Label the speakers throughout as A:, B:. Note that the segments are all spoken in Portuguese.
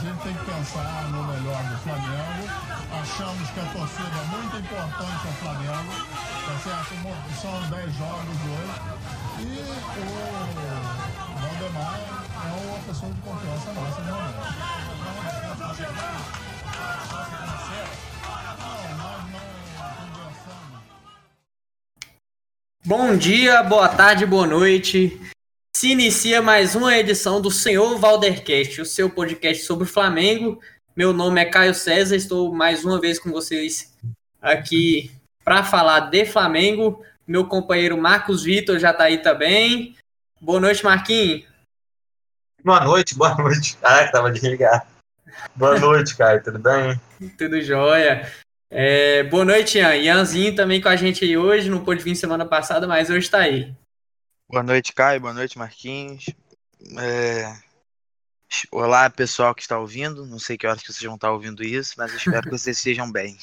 A: gente tem que pensar no melhor do Flamengo. Achamos que a torcida é muito importante ao Flamengo, tá certo? São 10 jogos hoje. E o Valdemar é uma pessoa de confiança nossa, realmente. Não conversamos.
B: Bom dia, boa tarde, boa noite. Se inicia mais uma edição do Senhor Valdercast, o seu podcast sobre o Flamengo. Meu nome é Caio César, estou mais uma vez com vocês aqui para falar de Flamengo. Meu companheiro Marcos Vitor já está aí também. Boa noite, Marquinhos.
C: Boa noite, boa noite. Ah, tava desligado. Boa noite, Caio, tudo bem?
B: Tudo jóia. É, boa noite, Ian. Ianzinho também com a gente aí hoje, não pôde vir semana passada, mas hoje está aí.
D: Boa noite, Caio. Boa noite, Marquinhos. É... Olá, pessoal que está ouvindo. Não sei que horas que vocês vão estar ouvindo isso, mas espero que vocês sejam bem.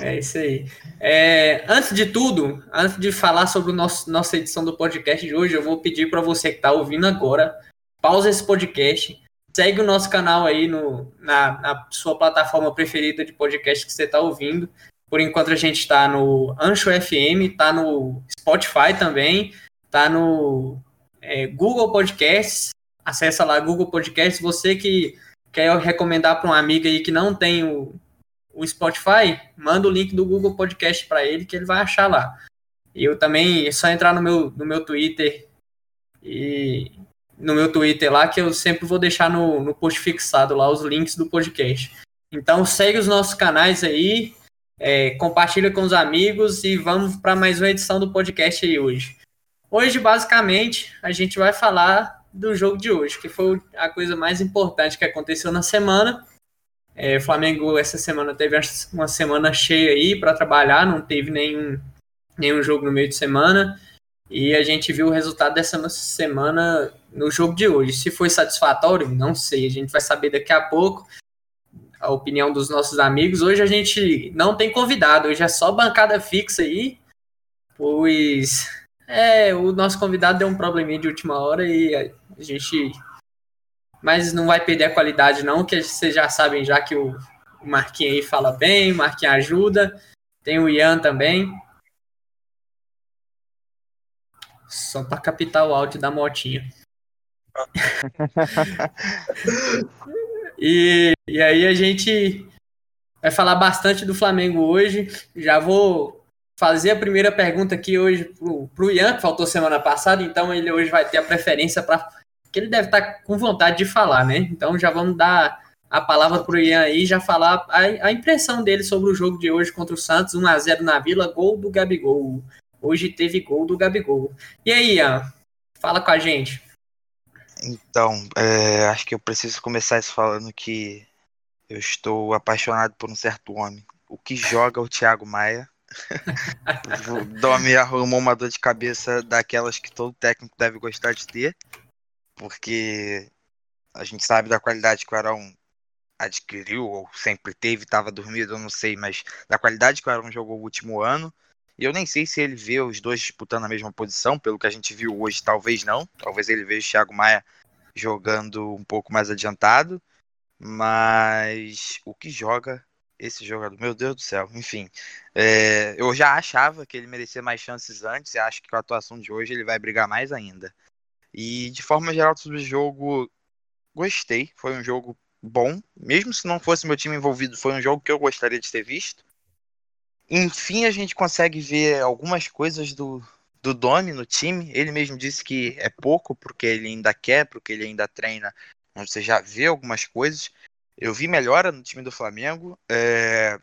B: É isso aí. É, antes de tudo, antes de falar sobre nosso, nossa edição do podcast de hoje, eu vou pedir para você que está ouvindo agora, pausa esse podcast, segue o nosso canal aí no, na, na sua plataforma preferida de podcast que você está ouvindo. Por enquanto a gente está no Ancho FM, está no Spotify também, tá no é, Google Podcasts. Acessa lá Google Podcasts. Você que quer recomendar para um amigo aí que não tem o, o Spotify, manda o link do Google Podcast para ele que ele vai achar lá. Eu também é só entrar no meu, no meu Twitter e no meu Twitter lá que eu sempre vou deixar no, no post fixado lá os links do podcast. Então segue os nossos canais aí, é, compartilha com os amigos e vamos para mais uma edição do podcast aí hoje. Hoje, basicamente, a gente vai falar do jogo de hoje, que foi a coisa mais importante que aconteceu na semana. É, o Flamengo essa semana teve uma semana cheia aí para trabalhar, não teve nenhum, nenhum jogo no meio de semana. E a gente viu o resultado dessa semana no jogo de hoje. Se foi satisfatório, não sei. A gente vai saber daqui a pouco a opinião dos nossos amigos. Hoje a gente não tem convidado, hoje é só bancada fixa aí, pois é, o nosso convidado deu um probleminha de última hora e a gente. Mas não vai perder a qualidade, não, que vocês já sabem já que o, Marquinhos aí fala bem, o Marquinhos ajuda. Tem o Ian também. Só para captar o áudio da motinha. e, e aí a gente vai falar bastante do Flamengo hoje. Já vou fazer a primeira pergunta aqui hoje pro, pro Ian, que faltou semana passada, então ele hoje vai ter a preferência para que ele deve estar tá com vontade de falar, né? Então já vamos dar a palavra pro Ian aí, já falar a, a impressão dele sobre o jogo de hoje contra o Santos, 1 a 0 na Vila, gol do Gabigol. Hoje teve gol do Gabigol. E aí, Ian, fala com a gente.
D: Então, é, acho que eu preciso começar isso falando que eu estou apaixonado por um certo homem. O que joga o Thiago Maia o Domi arrumou uma dor de cabeça daquelas que todo técnico deve gostar de ter, porque a gente sabe da qualidade que o Arão adquiriu, ou sempre teve, estava dormido, eu não sei, mas da qualidade que o Arão jogou o último ano. E eu nem sei se ele vê os dois disputando a mesma posição, pelo que a gente viu hoje, talvez não. Talvez ele veja o Thiago Maia jogando um pouco mais adiantado. Mas o que joga esse jogador, meu Deus do céu, enfim. É, eu já achava que ele merecia mais chances antes e acho que com a atuação de hoje ele vai brigar mais ainda. E de forma geral sobre o jogo, gostei. Foi um jogo bom, mesmo se não fosse meu time envolvido, foi um jogo que eu gostaria de ter visto. Enfim, a gente consegue ver algumas coisas do, do Domi no time. Ele mesmo disse que é pouco, porque ele ainda quer, porque ele ainda treina. Você já vê algumas coisas. Eu vi melhora no time do Flamengo. É...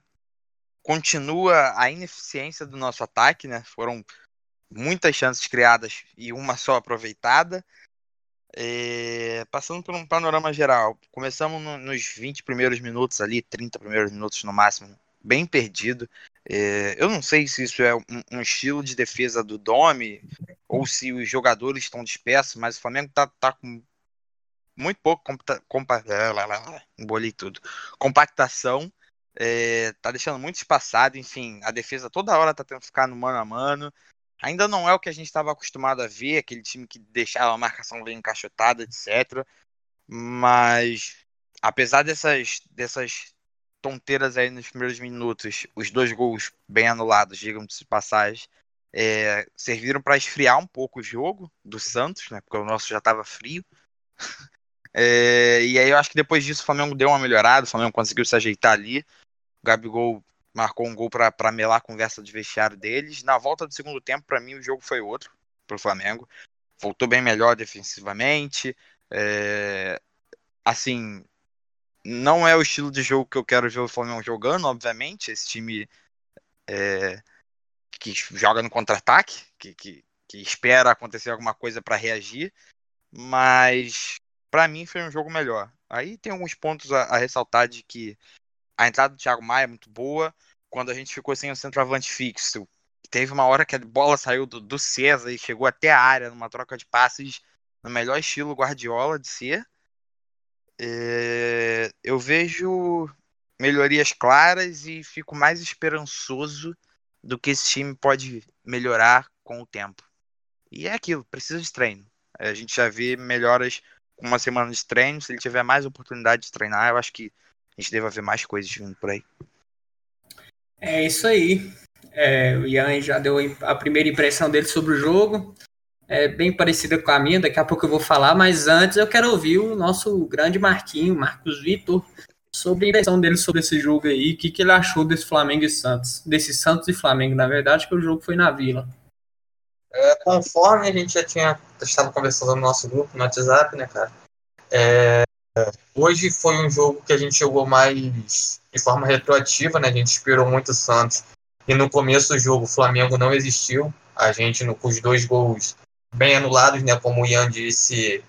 D: Continua a ineficiência do nosso ataque, né? Foram muitas chances criadas e uma só aproveitada. É... Passando por um panorama geral, começamos no, nos 20 primeiros minutos ali, 30 primeiros minutos no máximo, bem perdido. É... Eu não sei se isso é um, um, estilo de defesa do Domi ou se os jogadores estão dispersos, mas o Flamengo tá, tá com muito pouco compa, compa embolei tudo. Compactação. É, tá deixando muito espaçado, enfim, a defesa toda hora tá tendo que ficar no mano a mano. Ainda não é o que a gente estava acostumado a ver, aquele time que deixava a marcação bem encaixotada, etc. Mas apesar dessas, dessas tonteiras aí nos primeiros minutos, os dois gols bem anulados, digamos de passagem, é, serviram para esfriar um pouco o jogo do Santos, né? Porque o nosso já estava frio. É, e aí eu acho que depois disso o Flamengo deu uma melhorada, o Flamengo conseguiu se ajeitar ali. O Gabigol marcou um gol para melar a conversa de vestiário deles. Na volta do segundo tempo, para mim, o jogo foi outro para o Flamengo. Voltou bem melhor defensivamente. É, assim, não é o estilo de jogo que eu quero ver o Flamengo jogando, obviamente. Esse time é, que joga no contra-ataque, que, que, que, espera acontecer alguma coisa para reagir. Mas para mim foi um jogo melhor. Aí tem alguns pontos a, a, ressaltar de que a entrada do Thiago Maia é muito boa. Quando a gente ficou sem o centroavante fixo, teve uma hora que a bola saiu do, do César e chegou até a área numa troca de passes no melhor estilo Guardiola de ser. É, eu vejo melhorias claras e fico mais esperançoso do que esse time pode melhorar com o tempo. E é aquilo, precisa de treino. A gente já vê melhoras uma semana de treino. Se ele tiver mais oportunidade de treinar, eu acho que a gente deve ver mais coisas vindo por aí.
B: É isso aí. É, o Ian já deu a primeira impressão dele sobre o jogo é bem parecida com a minha, daqui a pouco eu vou falar, mas antes eu quero ouvir o nosso grande Marquinho, Marcos Vitor, sobre a impressão dele sobre esse jogo aí, o que, que ele achou desse Flamengo e Santos, desse Santos e Flamengo, na verdade, que o jogo foi na Vila.
C: É, conforme a gente já tinha estava conversando no nosso grupo, no WhatsApp, né, cara, é, hoje foi um jogo que a gente jogou mais de forma retroativa, né, a gente esperou muito o Santos, e no começo do jogo o Flamengo não existiu, a gente, no, com os dois gols bem anulados, né? Como o Ian disse,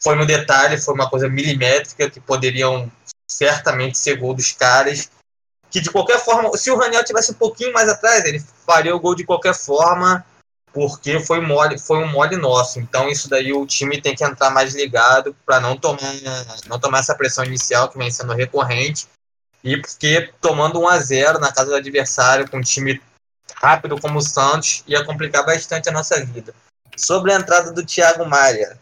C: foi no detalhe, foi uma coisa milimétrica que poderiam certamente ser gol dos caras. Que de qualquer forma, se o Raniel tivesse um pouquinho mais atrás, ele faria o gol de qualquer forma, porque foi mole, foi um mole nosso. Então isso daí o time tem que entrar mais ligado para não tomar, não tomar essa pressão inicial que vem sendo recorrente. E porque tomando 1 a 0 na casa do adversário com um time rápido como o Santos ia complicar bastante a nossa vida. Sobre a entrada do Thiago Maia.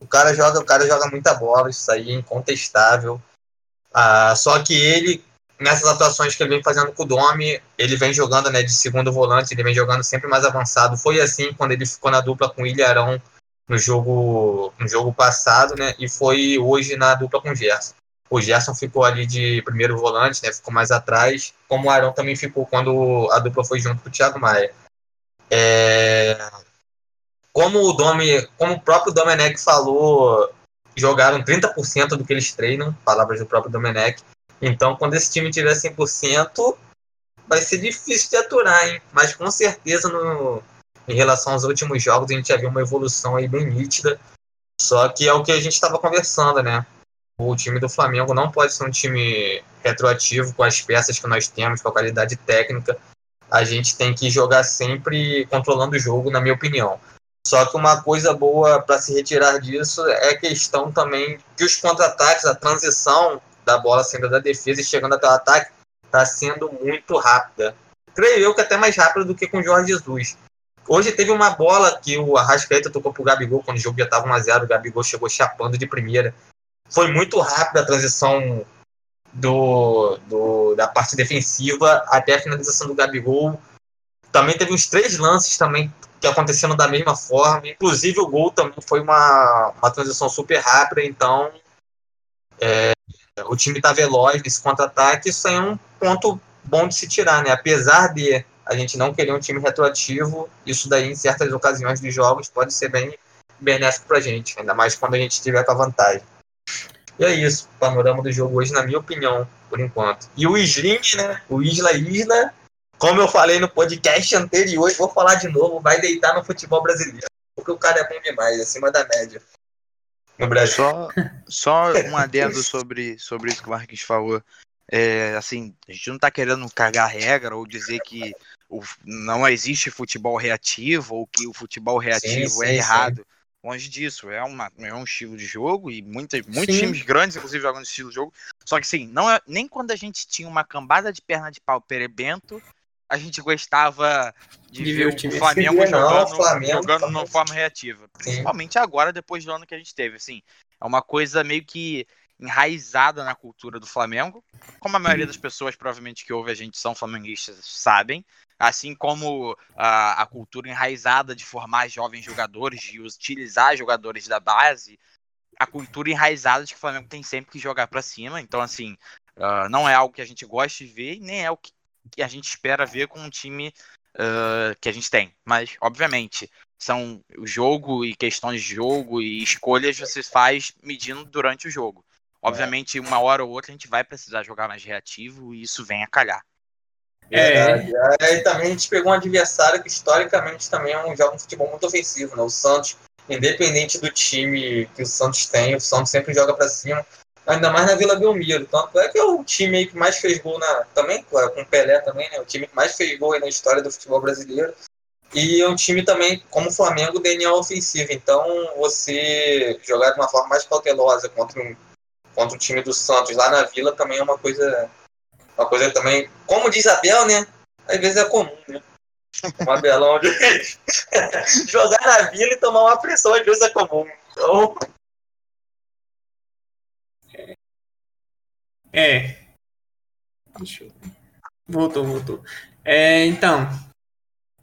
C: O cara joga, o cara joga muita bola, isso aí é incontestável. Ah, só que ele, nessas atuações que ele vem fazendo com o Domi, ele vem jogando né, de segundo volante, ele vem jogando sempre mais avançado. Foi assim quando ele ficou na dupla com o Ilharão no jogo, no jogo passado, né? E foi hoje na dupla com o Gerson. O Gerson ficou ali de primeiro volante, né? Ficou mais atrás, como o Arão também ficou quando a dupla foi junto com o Thiago Maia. É, como o Domi, como o próprio Domenech falou, jogaram 30% do que eles treinam, palavras do próprio Domenech. Então, quando esse time tiver 100%, vai ser difícil de aturar, hein? Mas com certeza, no, em relação aos últimos jogos, a gente já viu uma evolução aí bem nítida. Só que é o que a gente estava conversando, né? O time do Flamengo não pode ser um time retroativo com as peças que nós temos, com a qualidade técnica. A gente tem que jogar sempre controlando o jogo, na minha opinião. Só que uma coisa boa para se retirar disso é a questão também que os contra-ataques, a transição da bola saindo da defesa e chegando até o ataque, está sendo muito rápida. Creio eu que até mais rápida do que com o Jorge Jesus. Hoje teve uma bola que o Arrascaeta tocou pro Gabigol quando o jogo já estava 1x0, o Gabigol chegou chapando de primeira. Foi muito rápida a transição do, do, da parte defensiva até a finalização do Gabigol. Também teve uns três lances também que aconteceram da mesma forma. Inclusive o gol também foi uma, uma transição super rápida, então é, o time está veloz nesse contra-ataque, isso é um ponto bom de se tirar, né? Apesar de a gente não querer um time retroativo, isso daí em certas ocasiões dos jogos pode ser bem benéfico para a gente, ainda mais quando a gente estiver com a vantagem. E é isso, panorama do jogo hoje, na minha opinião, por enquanto. E o Slim, né? O Isla Isla como eu falei no podcast anterior, vou falar de novo, vai deitar no futebol brasileiro. Porque o cara é bom demais, acima da média.
D: No Brasil. Só, só um adendo sobre, sobre isso que o Marquinhos falou. É, assim, a gente não tá querendo cagar regra ou dizer que o, não existe futebol reativo ou que o futebol reativo sim, sim, é errado. Longe disso, é, uma, é um estilo de jogo e muita, muitos sim. times grandes, inclusive, jogam esse estilo de jogo. Só que, sim, não é, nem quando a gente tinha uma cambada de perna de pau perebento, a gente gostava de, de ver o, time. Flamengo jogando, não, Flamengo, jogando numa forma reativa. Principalmente Sim. agora, depois do ano que a gente teve. Assim, é uma coisa meio que enraizada na cultura do Flamengo. Como a maioria das pessoas, provavelmente, que ouve a gente são flamenguistas, sabem. Assim como a, a cultura enraizada de formar jovens jogadores, de utilizar jogadores da base, a cultura enraizada de que o Flamengo tem sempre que jogar para cima. Então, assim, uh, não é algo que a gente gosta de ver, nem é o que, que a gente espera ver com um time uh, que a gente tem. Mas, obviamente, são o jogo e questões de jogo e escolhas você faz medindo durante o jogo. Obviamente, uma hora ou outra a gente vai precisar jogar mais reativo e isso vem a calhar.
C: É. é. E também a gente pegou um adversário que historicamente também é um jogo de futebol muito ofensivo, né? O Santos, independente do time que o Santos tem, o Santos sempre joga para cima, ainda mais na Vila Belmiro. Tanto é que é o time que mais fez gol na. Também, com o Pelé também, né? O time que mais fez gol na história do futebol brasileiro. E é um time também, como o Flamengo, DNA ofensivo. Então, você jogar de uma forma mais cautelosa contra um, contra o time do Santos lá na Vila também é uma coisa. Uma coisa também. Como diz Abel, né? Às vezes é comum, né? Um Abelão de jogar na Vila e tomar uma pressão às vezes é comum. Então.
B: É. Deixa eu... Voltou, voltou. É, então,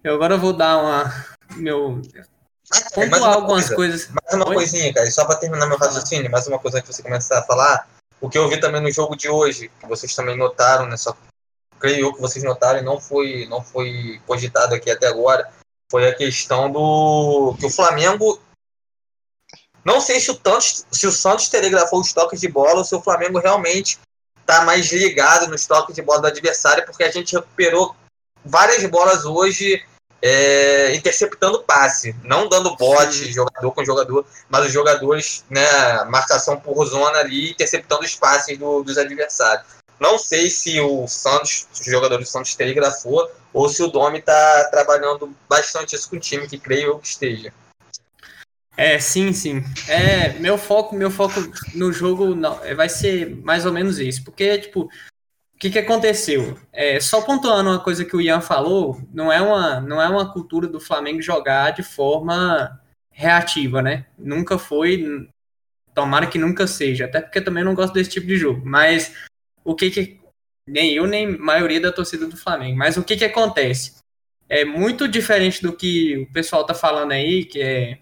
B: eu agora vou dar uma. Meu.
C: Pontuar algumas coisa, coisas. Mais uma Oi? coisinha, cara, só para terminar meu raciocínio, mais uma coisa antes de você começar a falar. O que eu vi também no jogo de hoje, que vocês também notaram, né? Só creio eu que vocês notaram e não foi, não foi cogitado aqui até agora, foi a questão do. que o Flamengo. Não sei se o, Santos, se o Santos telegrafou os toques de bola ou se o Flamengo realmente está mais ligado nos toques de bola do adversário, porque a gente recuperou várias bolas hoje é, interceptando passe, não dando bote Sim. jogador com jogador, mas os jogadores, né, marcação por zona ali, interceptando os passes do, dos adversários. Não sei se o Santos, os jogadores do Santos telegrafou, ou se o Domi está trabalhando bastante isso com o time, que creio eu que esteja.
B: É, sim, sim. É, meu foco, meu foco no jogo não, vai ser mais ou menos isso, porque tipo, o que, que aconteceu? É, só pontuando uma coisa que o Ian falou, não é, uma, não é uma cultura do Flamengo jogar de forma reativa, né? Nunca foi, tomara que nunca seja, até porque também não gosto desse tipo de jogo. Mas o que que. Nem eu, nem maioria da torcida do Flamengo. Mas o que que acontece? É muito diferente do que o pessoal tá falando aí, que é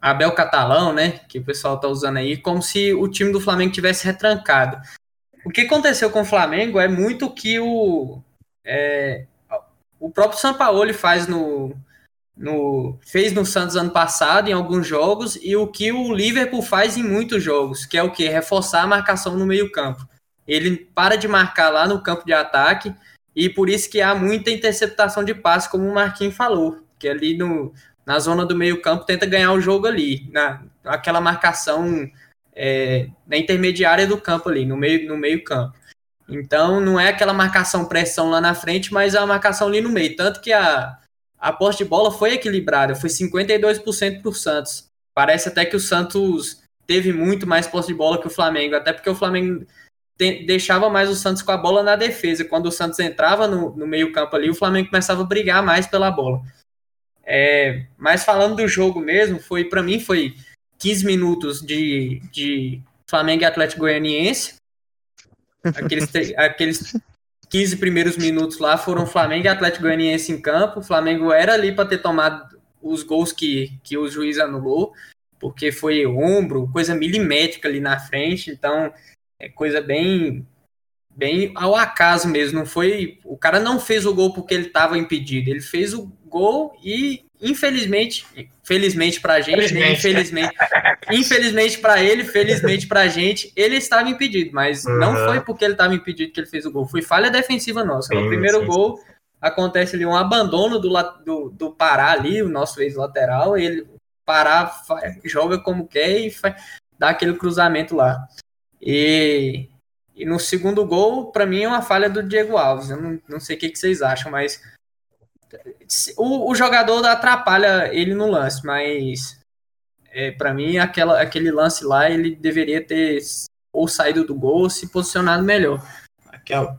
B: Abel Catalão, né? Que o pessoal tá usando aí, como se o time do Flamengo tivesse retrancado o que aconteceu com o Flamengo é muito que o, é, o próprio Sampaoli faz no, no, fez no Santos ano passado em alguns jogos e o que o Liverpool faz em muitos jogos, que é o que? Reforçar a marcação no meio campo. Ele para de marcar lá no campo de ataque e por isso que há muita interceptação de passe, como o Marquinhos falou, que ali no, na zona do meio campo tenta ganhar o jogo ali, na, aquela marcação é, na intermediária do campo ali, no meio, no meio campo. Então não é aquela marcação pressão lá na frente, mas é a marcação ali no meio. Tanto que a, a posse de bola foi equilibrada, foi 52% para o Santos. Parece até que o Santos teve muito mais posse de bola que o Flamengo, até porque o Flamengo deixava mais o Santos com a bola na defesa. Quando o Santos entrava no, no meio campo ali, o Flamengo começava a brigar mais pela bola. É, mas falando do jogo mesmo, foi para mim foi 15 minutos de, de Flamengo e Atlético Goianiense. Aqueles, aqueles 15 primeiros minutos lá foram Flamengo e Atlético Goianiense em campo. O Flamengo era ali para ter tomado os gols que, que o juiz anulou, porque foi ombro, coisa milimétrica ali na frente. Então, é coisa bem bem ao acaso mesmo. Não foi, o cara não fez o gol porque ele estava impedido. Ele fez o gol e infelizmente, felizmente pra gente, né? infelizmente, infelizmente para ele, felizmente pra gente, ele estava impedido, mas uhum. não foi porque ele estava impedido que ele fez o gol, foi falha defensiva nossa. Sim, no primeiro sim, gol sim. acontece ali um abandono do, do, do Pará ali, o nosso ex-lateral, ele Pará joga como quer e faz, dá aquele cruzamento lá. E, e no segundo gol, para mim é uma falha do Diego Alves. Eu não, não sei o que, que vocês acham, mas o, o jogador atrapalha ele no lance, mas é, para mim aquela, aquele lance lá ele deveria ter ou saído do gol ou se posicionado melhor.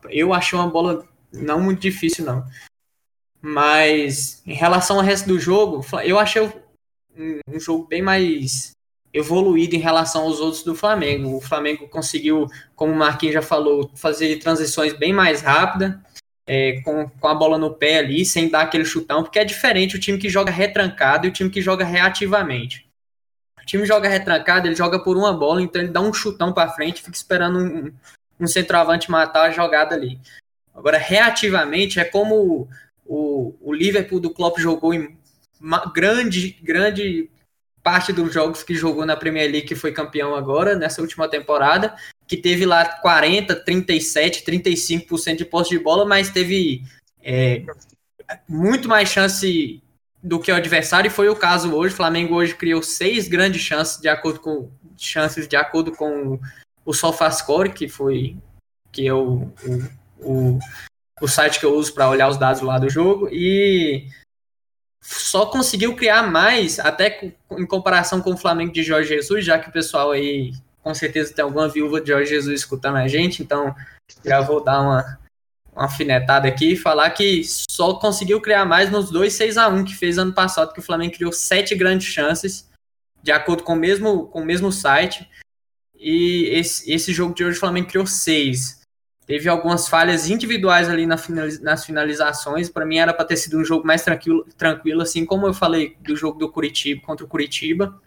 B: Eu achei uma bola não muito difícil não. Mas em relação ao resto do jogo, eu achei um, um jogo bem mais evoluído em relação aos outros do Flamengo. O Flamengo conseguiu, como o Marquinhos já falou, fazer transições bem mais rápidas, é, com, com a bola no pé ali, sem dar aquele chutão, porque é diferente o time que joga retrancado e o time que joga reativamente. O time joga retrancado, ele joga por uma bola, então ele dá um chutão para frente, fica esperando um, um centroavante matar a jogada ali. Agora, reativamente, é como o, o Liverpool do Klopp jogou em grande, grande parte dos jogos que jogou na Premier League, que foi campeão agora, nessa última temporada, que teve lá 40, 37, 35% de posse de bola, mas teve é, muito mais chance do que o adversário, e foi o caso hoje. O Flamengo hoje criou seis grandes chances de acordo com chances de acordo com o SofaScore, que foi que é o, o, o, o site que eu uso para olhar os dados lá do jogo, e só conseguiu criar mais, até em comparação com o Flamengo de Jorge Jesus, já que o pessoal aí com certeza tem alguma viúva de Jorge Jesus escutando a gente, então já vou dar uma, uma afinetada aqui e falar que só conseguiu criar mais nos dois 6 a 1 que fez ano passado, que o Flamengo criou sete grandes chances, de acordo com o mesmo, com o mesmo site, e esse, esse jogo de hoje o Flamengo criou seis. Teve algumas falhas individuais ali na nas finalizações. Para mim era para ter sido um jogo mais tranquilo, tranquilo, assim como eu falei do jogo do Curitiba contra o Curitiba.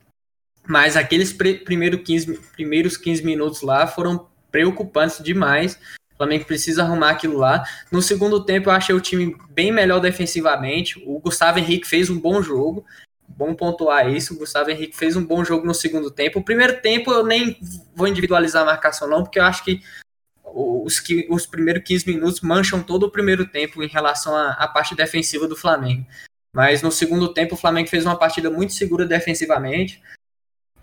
B: Mas aqueles primeiro 15, primeiros 15 minutos lá foram preocupantes demais. O Flamengo precisa arrumar aquilo lá. No segundo tempo, eu achei o time bem melhor defensivamente. O Gustavo Henrique fez um bom jogo. Bom pontuar isso. O Gustavo Henrique fez um bom jogo no segundo tempo. O primeiro tempo eu nem vou individualizar a marcação, não, porque eu acho que os, os primeiros 15 minutos mancham todo o primeiro tempo em relação à, à parte defensiva do Flamengo. Mas no segundo tempo o Flamengo fez uma partida muito segura defensivamente.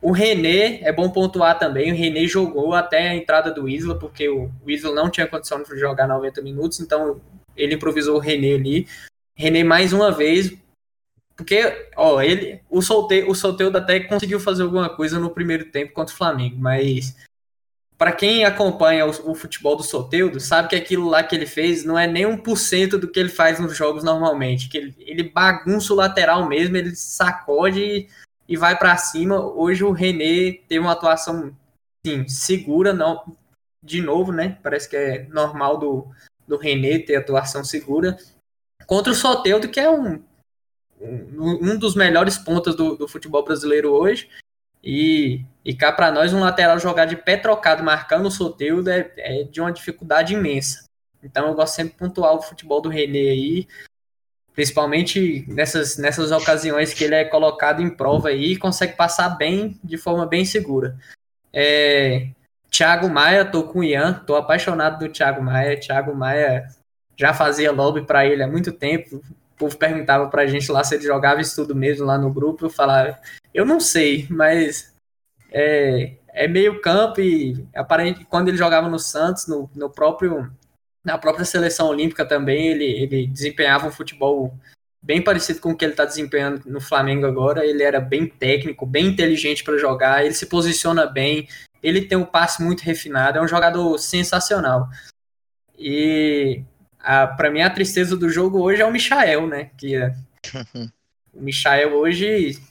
B: O René, é bom pontuar também, o René jogou até a entrada do Isla, porque o, o Isla não tinha condição de jogar 90 minutos, então ele improvisou o René ali. René mais uma vez, porque, ó, ele, o Solteiro, o Solteiro até conseguiu fazer alguma coisa no primeiro tempo contra o Flamengo, mas para quem acompanha o, o, futebol do Soteudo, sabe que aquilo lá que ele fez não é nem um por cento do que ele faz nos jogos normalmente. Que ele, ele bagunça o lateral mesmo, ele sacode e, e vai para cima. Hoje o René teve uma atuação segura, não de novo, né? Parece que é normal do, do René ter atuação segura. Contra o Soteudo, que é um, um, um dos melhores pontas do, do futebol brasileiro hoje. E, e cá para nós, um lateral jogar de pé trocado marcando o Soteldo é, é, de uma dificuldade imensa. Então eu gosto sempre de pontuar o futebol do René aí, principalmente nessas, nessas ocasiões que ele é colocado em prova aí e consegue passar bem, de forma bem segura. É, Thiago Maia, tô com o Ian, tô apaixonado do Thiago Maia. Thiago Maia já fazia lobby para ele há muito tempo. O povo perguntava pra gente lá se ele jogava isso tudo mesmo lá no grupo. Eu falava, eu não sei, mas é, é meio campo e aparente quando ele jogava no Santos, no, no próprio na própria seleção olímpica também, ele, ele desempenhava um futebol bem parecido com o que ele está desempenhando no Flamengo agora. Ele era bem técnico, bem inteligente para jogar, ele se posiciona bem, ele tem um passe muito refinado, é um jogador sensacional. E para mim a tristeza do jogo hoje é o Michael, né? Que o Michael hoje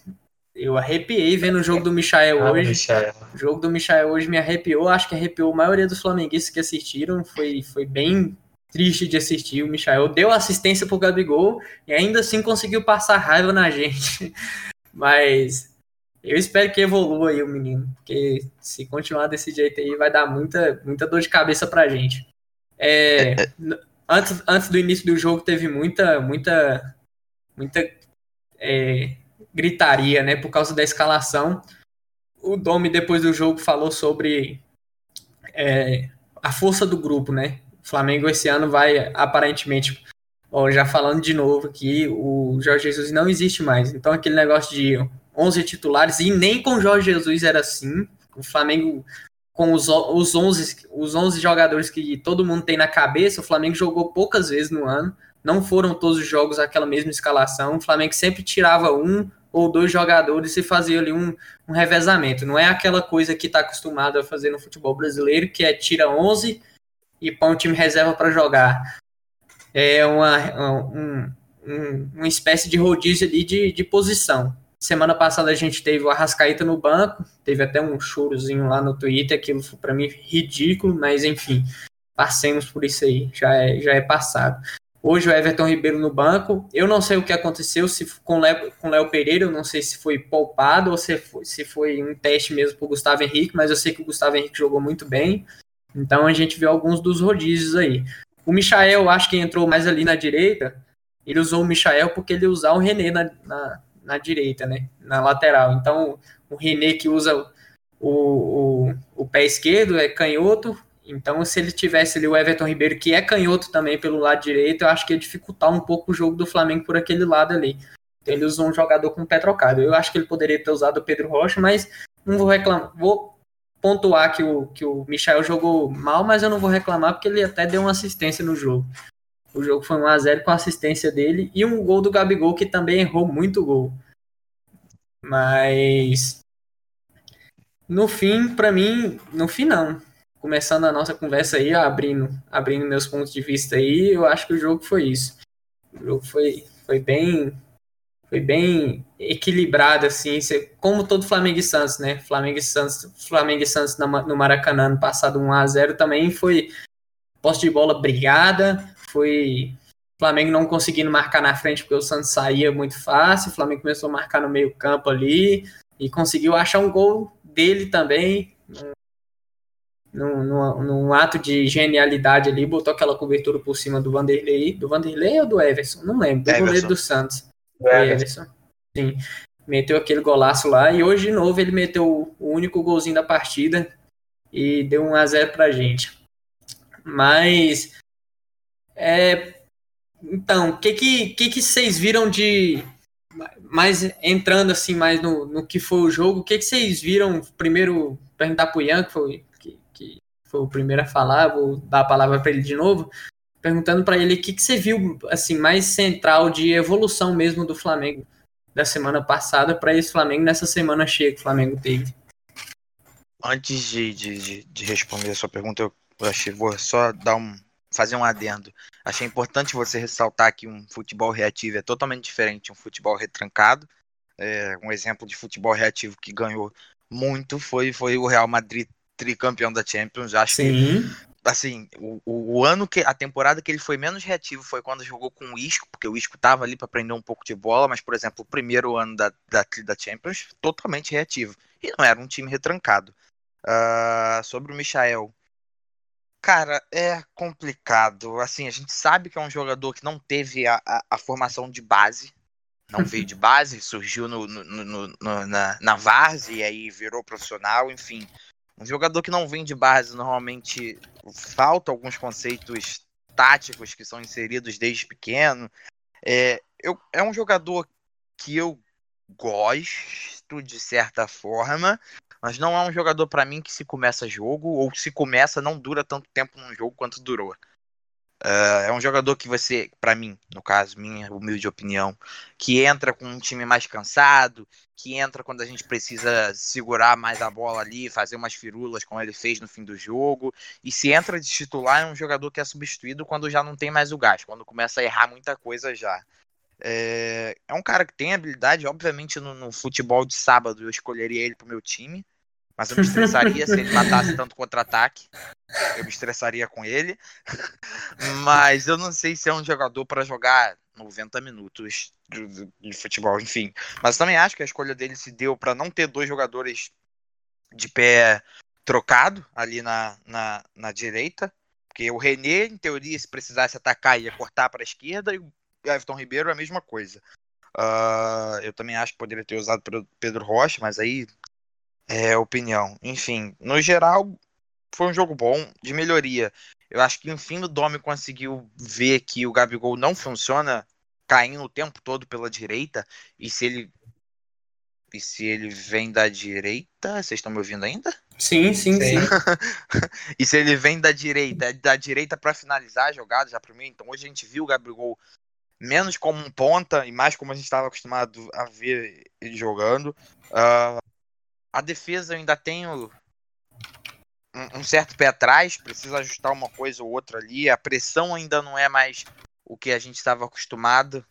B: eu arrepiei vendo o jogo do Michael ah, hoje. Michael. O jogo do Michael hoje me arrepiou. Acho que arrepiou a maioria dos flamenguistas que assistiram. Foi, foi bem triste de assistir. O Michael deu assistência pro Gabigol e ainda assim conseguiu passar raiva na gente. Mas eu espero que evolua aí o menino, porque se continuar desse jeito aí vai dar muita, muita dor de cabeça pra gente. É, antes, antes do início do jogo teve muita, muita, muita é, gritaria, né, por causa da escalação. O Domi, depois do jogo, falou sobre é, a força do grupo, né? O Flamengo esse ano vai, aparentemente, ó, já falando de novo aqui, o Jorge Jesus não existe mais. Então, aquele negócio de 11 titulares, e nem com o Jorge Jesus era assim. O Flamengo, com os, os, 11, os 11 jogadores que todo mundo tem na cabeça, o Flamengo jogou poucas vezes no ano. Não foram todos os jogos aquela mesma escalação. O Flamengo sempre tirava um ou dois jogadores e fazer ali um, um revezamento. Não é aquela coisa que está acostumado a fazer no futebol brasileiro, que é tira 11 e põe um time reserva para jogar. É uma, um, um, uma espécie de rodízio ali de, de posição. Semana passada a gente teve o Arrascaeta no banco, teve até um chorozinho lá no Twitter, aquilo foi para mim ridículo, mas enfim, passemos por isso aí, já é, já é passado. Hoje o Everton Ribeiro no banco, eu não sei o que aconteceu se com Léo, com Léo Pereira, eu não sei se foi poupado ou se foi, se foi um teste mesmo para o Gustavo Henrique, mas eu sei que o Gustavo Henrique jogou muito bem, então a gente viu alguns dos rodízios aí. O Michael, acho que entrou mais ali na direita, ele usou o Michael porque ele usar o René na, na na direita, né? Na lateral. Então, o René que usa o, o, o pé esquerdo é canhoto. Então, se ele tivesse ali o Everton Ribeiro, que é canhoto também pelo lado direito, eu acho que ia dificultar um pouco o jogo do Flamengo por aquele lado ali. Então, ele usou um jogador com o pé trocado. Eu acho que ele poderia ter usado o Pedro Rocha, mas não vou reclamar. Vou pontuar que o, que o Michel jogou mal, mas eu não vou reclamar porque ele até deu uma assistência no jogo. O jogo foi 1x0 com a assistência dele e um gol do Gabigol que também errou muito gol. Mas no fim, para mim, no fim não. Começando a nossa conversa aí, abrindo, abrindo meus pontos de vista aí, eu acho que o jogo foi isso. O jogo foi, foi bem foi bem equilibrado assim, como todo Flamengo e Santos, né? Flamengo e Santos, Flamengo e Santos no Maracanã no passado 1 a 0 também foi posse de bola brigada, foi Flamengo não conseguindo marcar na frente porque o Santos saía muito fácil, o Flamengo começou a marcar no meio campo ali e conseguiu achar um gol dele também, num, num, num, ato de genialidade ali, botou aquela cobertura por cima do Vanderlei, do Vanderlei ou do Everson? Não lembro, do goleiro do Santos. Everson. Everson. Sim. Meteu aquele golaço lá e hoje de novo ele meteu o único golzinho da partida e deu um a 0 pra gente. Mas é, então, o que, que, que, que vocês viram de. Mais entrando assim mais no, no que foi o jogo, o que, que vocês viram? Primeiro, perguntar pro Ian, que foi, foi o primeiro a falar, vou dar a palavra para ele de novo. Perguntando para ele o que, que você viu assim mais central de evolução mesmo do Flamengo da semana passada para esse Flamengo nessa semana cheia que o Flamengo teve.
D: Antes de, de, de responder a sua pergunta, eu achei, vou só dar um, fazer um adendo. Achei importante você ressaltar que um futebol reativo é totalmente diferente de um futebol retrancado. É, um exemplo de futebol reativo que ganhou muito foi, foi o Real Madrid tricampeão da Champions. Acho Sim. que assim, o, o, ano que a temporada que ele foi menos reativo foi quando jogou com o Isco, porque o Isco tava ali para prender um pouco de bola, mas por exemplo, o primeiro ano da, da, da Champions, totalmente reativo. E não era um time retrancado. Uh, sobre o Michael, Cara, é complicado. Assim, a gente sabe que é um jogador que não teve a, a, a formação de base. Não veio de base, surgiu no, no, no, no na, na Varze e aí virou profissional, enfim. Um jogador que não vem de base, normalmente falta alguns conceitos táticos que são inseridos desde pequeno. É, eu, é um jogador que eu gosto de certa forma, mas não é um jogador para mim que se começa jogo ou se começa não dura tanto tempo num jogo quanto durou. Uh, é um jogador que você, para mim, no caso, minha humilde opinião, que entra com um time mais cansado, que entra quando a gente precisa segurar mais a bola ali, fazer umas firulas como ele fez no fim do jogo. E se entra de titular, é um jogador que é substituído quando já não tem mais o gás, quando começa a errar muita coisa já. É, é um cara que tem habilidade, obviamente no, no, futebol de sábado eu escolheria ele pro meu time, mas eu me estressaria se ele matasse tanto contra-ataque. Eu me estressaria com ele. Mas eu não sei se é um jogador para jogar 90 minutos de, de, futebol, enfim. Mas também acho que a escolha dele se deu para não ter dois jogadores de pé trocado ali na, na, na direita. Porque o René, em teoria, se precisasse atacar, ia cortar para a esquerda, e o Everton Ribeiro é a mesma coisa. Uh, eu também acho que poderia ter usado Pedro Rocha, mas aí é opinião. Enfim, no geral, foi um jogo bom, de melhoria. Eu acho que enfim o Domi conseguiu ver que o Gabigol não funciona caindo o tempo todo pela direita. E se ele. E se ele vem da direita. Vocês estão me ouvindo ainda?
B: Sim, sim, sim. sim.
D: e se ele vem da direita, da direita para finalizar a jogada já primeiro. Então hoje a gente viu o Gabigol menos como um ponta e mais como a gente estava acostumado a ver ele jogando. Uh, a defesa eu ainda tenho um, um, certo pé atrás, precisa ajustar uma coisa ou outra ali. A pressão ainda não é mais o que a gente estava acostumado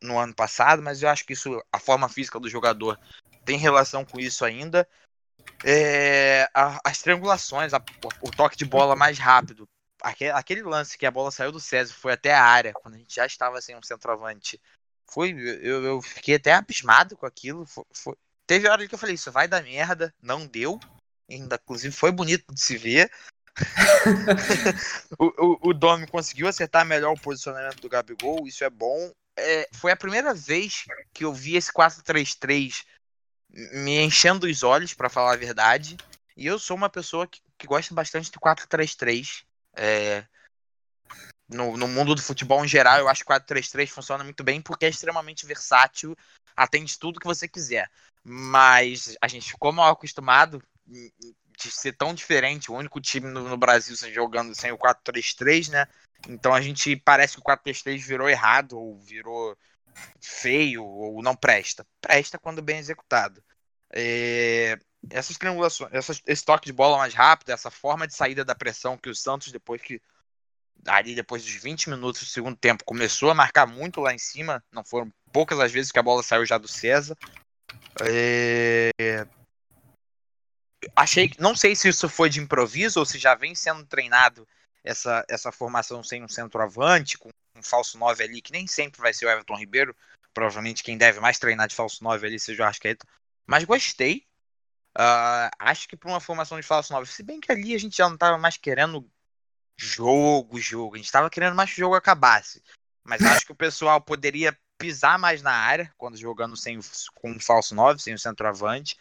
D: no ano passado, mas eu acho que isso, a forma física do jogador tem relação com isso ainda. É, a, as triangulações, a, o toque de bola mais rápido, aquele, aquele, lance que a bola saiu do César, foi até a área, quando a gente já estava sem um centroavante. Foi, eu, eu fiquei até abismado com aquilo. Foi, foi, teve hora que eu falei, isso vai dar merda, não deu. Ainda, inclusive, foi bonito de se ver. o, o, o Domi conseguiu acertar melhor o posicionamento do Gabigol, isso é bom. É, foi a primeira vez que eu vi esse 4-3-3 me enchendo os olhos, para falar a verdade. E eu sou uma pessoa que, que gosta bastante de 4-3-3. É, no, no, mundo do futebol em geral, eu acho que 4-3-3 funciona muito bem porque é extremamente versátil, atende tudo que você quiser. Mas a gente ficou mal acostumado de ser tão diferente, o único time no, no Brasil jogando sem o 4-3-3, né? Então a gente parece que o 4-3-3 virou errado, ou virou feio, ou não presta. Presta quando bem executado. É, essas triangulações, essas, esse toque de bola mais rápido, essa forma de saída da pressão que o Santos, depois que ali depois dos 20 minutos do segundo tempo, começou a marcar muito lá em cima. Não foram poucas as vezes que a bola saiu já do César. É... Achei, não sei se isso foi de improviso ou se já vem sendo treinado essa, essa formação sem um centroavante, com um falso 9 ali, que nem sempre vai ser o Everton Ribeiro. Provavelmente quem deve mais treinar de falso 9 ali seja o Arrascaeta. Mas gostei. Uh, acho que para uma formação de falso 9, se bem que ali a gente já não estava mais querendo jogo, jogo. A gente estava querendo mais que o jogo acabasse. Mas acho que o pessoal poderia pisar mais na área quando jogando sem com um falso 9, sem o centroavante.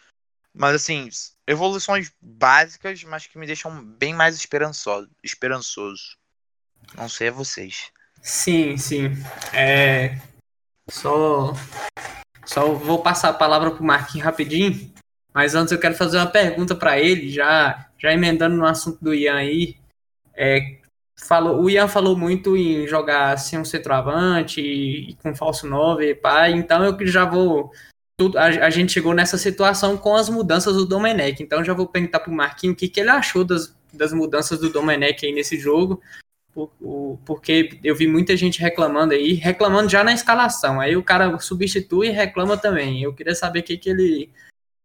D: Mas assim, evoluções básicas, mas que me deixam bem mais esperançoso. esperançoso. Não sei a vocês.
B: Sim, sim. É... Só só vou passar a palavra pro Marquinhos rapidinho, mas antes eu quero fazer uma pergunta para ele, já já emendando no assunto do Ian aí. É, falou, o Ian falou muito em jogar sem um centroavante e, e com falso 9, pá, então eu já vou. Tudo, a, a, gente chegou nessa situação com as mudanças do Domenech, então já vou perguntar pro Marquinhos o que, que ele achou das, das mudanças do Domenech aí nesse jogo, porque eu vi muita gente reclamando aí, reclamando já na escalação, aí o cara substitui e reclama também. Eu queria saber o que, que ele.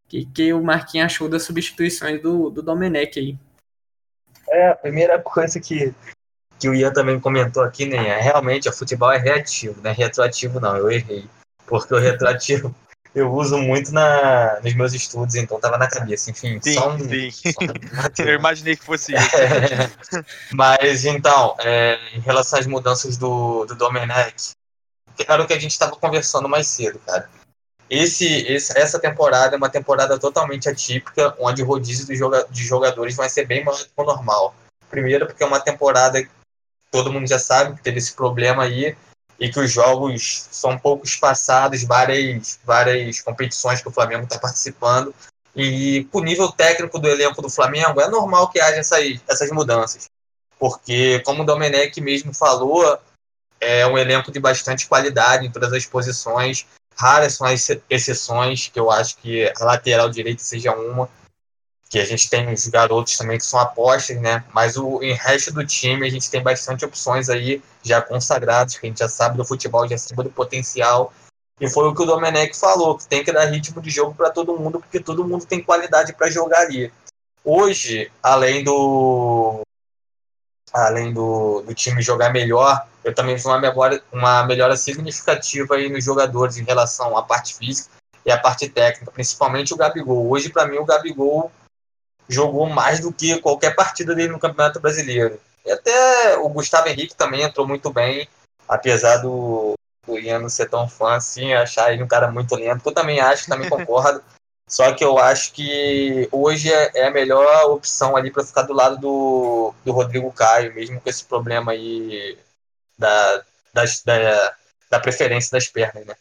B: que, que o Marquinhos achou das substituições do, do Domenech aí.
C: É, a primeira coisa que, que o Ian também comentou aqui, né? É, realmente, o futebol é reativo, não é retroativo, não. Eu errei. Porque o retroativo eu uso muito na, nos meus estudos, então tava na cabeça. Enfim,
D: sim,
C: só um.
D: Sim. Só eu imaginei que fosse isso.
C: É, mas então, é, em relação às mudanças do, do Domenech, era o que a gente estava conversando mais cedo, cara. Esse, esse, essa temporada é uma temporada totalmente atípica, onde o rodízio de, joga, de jogadores vai ser bem maior do que o normal. Primeiro, porque é uma temporada todo mundo já sabe que teve esse problema aí, e que os jogos são um pouco espaçados, várias, várias competições que o Flamengo está participando. E com o nível técnico do elenco do Flamengo, é normal que haja essas, essas mudanças. Porque, como o Domenech mesmo falou, é um elenco de bastante qualidade em todas as posições. Raras são as exceções, que eu acho que a lateral direita seja uma, que a gente tem os garotos também que são apostas, né? Mas o em resto do time a gente tem bastante opções aí já consagrados, que a gente já sabe do futebol, já sabe do potencial. E foi o que o Domenech falou, que tem que dar ritmo de jogo para todo mundo, porque todo mundo tem qualidade para jogar ali. Hoje, além do além do, do time jogar melhor, eu também vi uma melhora, uma melhora significativa aí nos jogadores em relação à parte física e à parte técnica, principalmente o Gabigol. Hoje, para mim, o Gabigol jogou mais do que qualquer partida dele no Campeonato Brasileiro. E até o Gustavo Henrique também entrou muito bem, apesar do, do Ian não ser tão fã assim, achar ele um cara muito lento. Eu também acho, também concordo. Só que eu acho que hoje é, é a melhor opção ali para ficar do lado do, do Rodrigo Caio, mesmo com esse problema aí da, das, da, da preferência das pernas, né?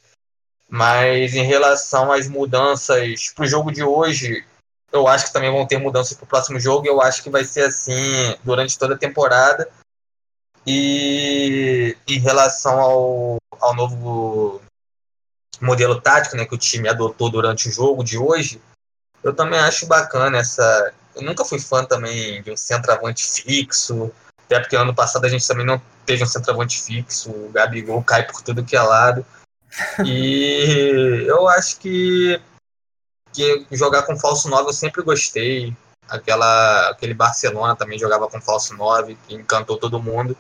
C: Mas em relação às mudanças para o jogo de hoje, eu acho que também vão ter mudanças para o próximo jogo. Eu acho que vai ser assim durante toda a temporada. E em relação ao, ao novo modelo tático né, que o time adotou durante o jogo de hoje, eu também acho bacana essa. Eu nunca fui fã também de um centroavante fixo, até porque ano passado a gente também não teve um centroavante fixo, o Gabigol cai por tudo que é lado. E eu acho que, que jogar com falso 9 eu sempre gostei. Aquela, aquele Barcelona também jogava com falso 9, que encantou todo mundo.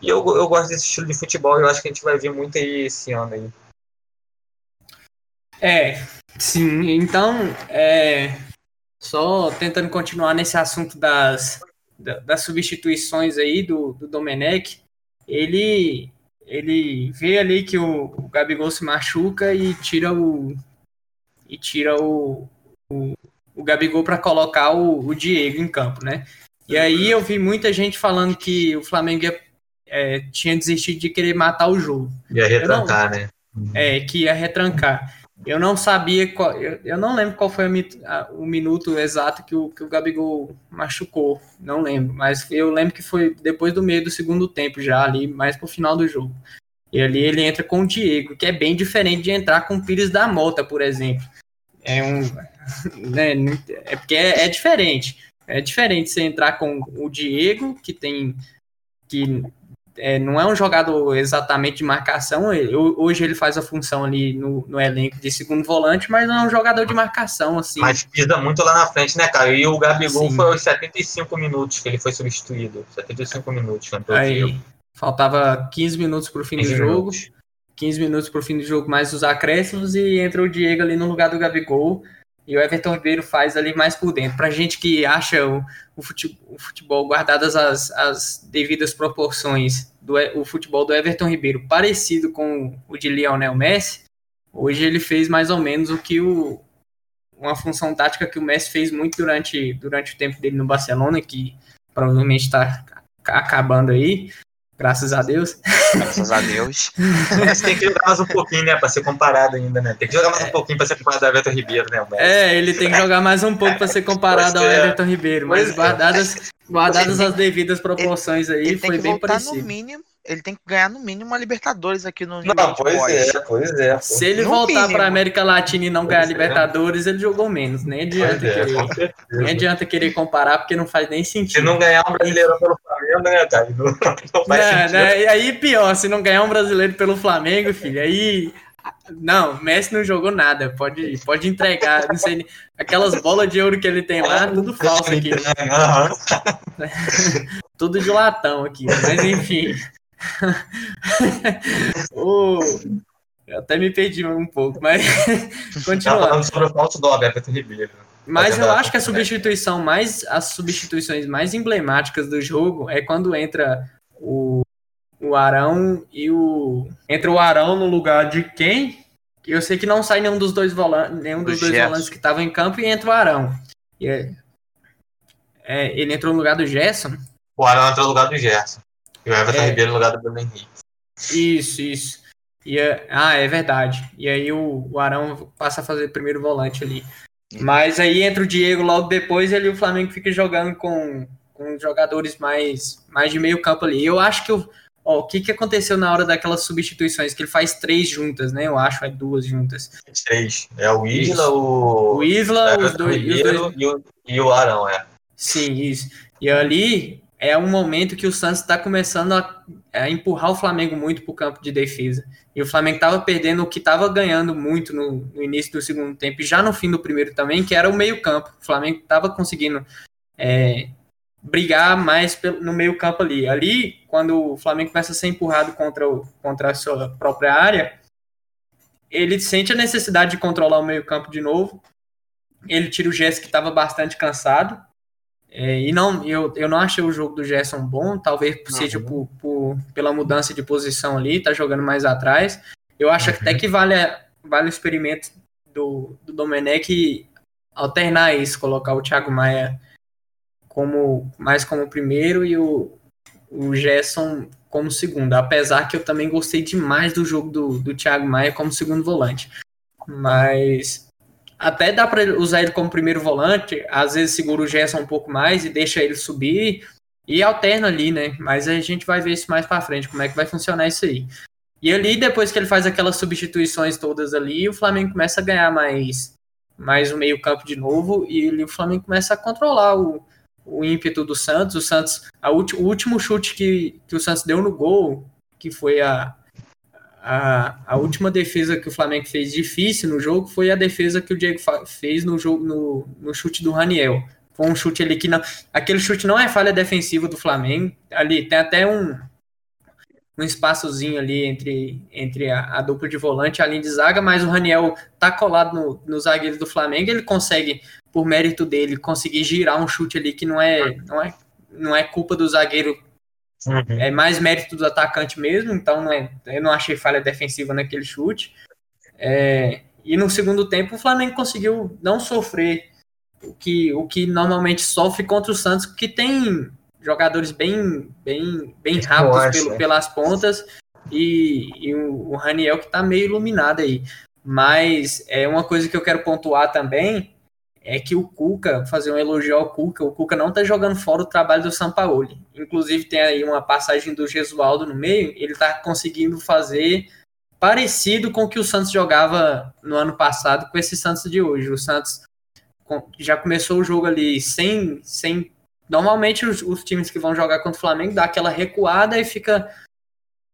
C: E eu, eu gosto desse estilo de futebol eu acho que a gente vai ver muito aí esse ano aí.
B: É, sim. Então, é, só tentando continuar nesse assunto das, das substituições aí do, do Domenech, ele, ele vê ali que o, o Gabigol se machuca e tira o e tira o, o, o Gabigol para colocar o, o Diego em campo, né? E aí eu vi muita gente falando que o Flamengo ia, é, tinha desistido de querer matar o jogo.
C: Ia retrancar, não, né?
B: É, que ia retrancar. Eu não sabia qual, eu, eu não lembro qual foi a, a, o minuto exato que o, que o Gabigol machucou, não lembro, mas eu lembro que foi depois do meio do segundo tempo já ali, mais pro final do jogo. E ali ele entra com o Diego, que é bem diferente de entrar com o Pires da Mota, por exemplo. É um né, é porque é, é diferente. É diferente você entrar com o Diego, que tem que é, não é um jogador exatamente de marcação. Ele, hoje ele faz a função ali no, no, elenco de segundo volante, mas não é um jogador de marcação, assim.
C: Mas pisa muito lá na frente, né, cara? E o Gabigol Sim. foi aos 75 minutos que ele foi substituído. 75 minutos,
B: Aí, faltava 15 minutos pro fim do jogo. 15 minutos pro fim do jogo, mais os acréscimos, e entra o Diego ali no lugar do Gabigol. E o Everton Ribeiro faz ali mais por dentro. Pra gente que acha o, o, futebol, o futebol, guardadas as, as devidas proporções, do, o futebol do Everton Ribeiro parecido com o de Lionel Messi, hoje ele fez mais ou menos o que o, uma função tática que o Messi fez muito durante, durante o tempo dele no Barcelona, que provavelmente está acabando aí, Graças a Deus.
D: Graças a Deus.
C: Mas tem que jogar mais um pouquinho, né? Pra ser comparado ainda, né? Tem que jogar mais um pouquinho pra ser comparado ao Everton Ribeiro, né?
B: É, ele tem que jogar mais um pouco pra ser comparado ao é. Everton Ribeiro. Mas é. guardadas, guardadas as devidas proporções aí, foi bem parecido.
D: No mínimo, ele tem que ganhar no mínimo uma Libertadores aqui no
C: Não, pois é, pois é.
B: Se ele no voltar para América Latina e não ganhar é. Libertadores, ele jogou menos. Nem adianta, é, querer, nem adianta querer comparar, porque não faz nem sentido. Se
C: não ganhar um brasileiro pelo Né? Não, não faz
B: não, sentido. Né? E aí, pior, se não ganhar um brasileiro pelo Flamengo, filho, aí não, Messi não jogou nada. Pode, pode entregar. Não sei, aquelas bolas de ouro que ele tem lá, tudo falso aqui. tudo de latão aqui. Mas enfim. o... Eu até me perdi um pouco, mas continuando. falando
C: sobre o falso do Alberto Ribeiro.
B: Mas eu acho que a substituição mais as substituições mais emblemáticas do jogo é quando entra o, o Arão e o entra o Arão no lugar de quem? Eu sei que não sai nenhum dos dois volantes, nenhum dos dois volantes que estavam em campo e entra o Arão. E é, é, ele entrou no lugar do Gerson.
C: O Arão entrou no lugar do Gerson. E o Everton é... Ribeiro no lugar do Bruno Henrique.
B: Isso, isso. E, é, ah, é verdade. E aí o, o Arão passa a fazer primeiro volante ali. Mas aí entra o Diego logo depois e ali o Flamengo fica jogando com, com jogadores mais, mais de meio campo ali. Eu acho que o, ó, o que, que aconteceu na hora daquelas substituições? Que ele faz três juntas, né? Eu acho, é duas juntas.
C: Três. É o Isla, o.
B: O Isla, os dois,
C: os dois. E, o, e o Arão, é.
B: Sim, isso. E ali é um momento que o Santos está começando a, a, empurrar o Flamengo muito para o campo de defesa. E o Flamengo estava perdendo o que estava ganhando muito no, no, início do segundo tempo e já no fim do primeiro também, que era o meio-campo. O Flamengo estava conseguindo é, brigar mais no meio-campo ali. Ali, quando o Flamengo começa a ser empurrado contra, o, contra a sua própria área, ele sente a necessidade de controlar o meio-campo de novo. Ele tira o gesto que estava bastante cansado é, e não, eu, eu não achei o jogo do Gerson bom, talvez seja por, por, pela mudança de posição ali, tá jogando mais atrás. Eu acho uhum. até que vale, vale o experimento do, do Domenech alternar isso, colocar o Thiago Maia como mais como primeiro e o, o Gerson como segundo. Apesar que eu também gostei demais do jogo do, do Thiago Maia como segundo volante. Mas até dá para usar ele como primeiro volante, às vezes segura o Gerson um pouco mais e deixa ele subir e alterna ali, né? Mas a gente vai ver isso mais para frente, como é que vai funcionar isso aí. E ali, depois que ele faz aquelas substituições todas ali, o Flamengo começa a ganhar mais, mais o meio campo de novo e ele, o Flamengo começa a controlar o, o ímpeto do Santos. O Santos, a ulti, o último chute que, que o Santos deu no gol, que foi a, a, a última defesa que o Flamengo fez difícil no jogo foi a defesa que o Diego fez no jogo no, no chute do Raniel. Foi um chute ali que não. Aquele chute não é falha defensiva do Flamengo. Ali tem até um, um espaçozinho ali entre, entre a, a, dupla de volante e a linha de zaga, mas o Raniel tá colado no, no zagueiro do Flamengo, ele consegue, por mérito dele, conseguir girar um chute ali que não é, não é, não é culpa do zagueiro Uhum. É mais mérito do atacante mesmo, então não é, eu não achei falha defensiva naquele chute. É, e no segundo tempo o Flamengo conseguiu não sofrer o que, o que normalmente sofre contra o Santos, que tem jogadores bem, bem, bem rápidos pelo, pelas pontas e, e o, o Raniel que está meio iluminado aí. Mas é uma coisa que eu quero pontuar também é que o Cuca, fazer um elogio ao Cuca, o Cuca não está jogando fora o trabalho do Sampaoli. Inclusive tem aí uma passagem do Gesualdo no meio, ele está conseguindo fazer parecido com o que o Santos jogava no ano passado com esse Santos de hoje. O Santos já começou o jogo ali sem. sem normalmente os, os times que vão jogar contra o Flamengo dá aquela recuada e fica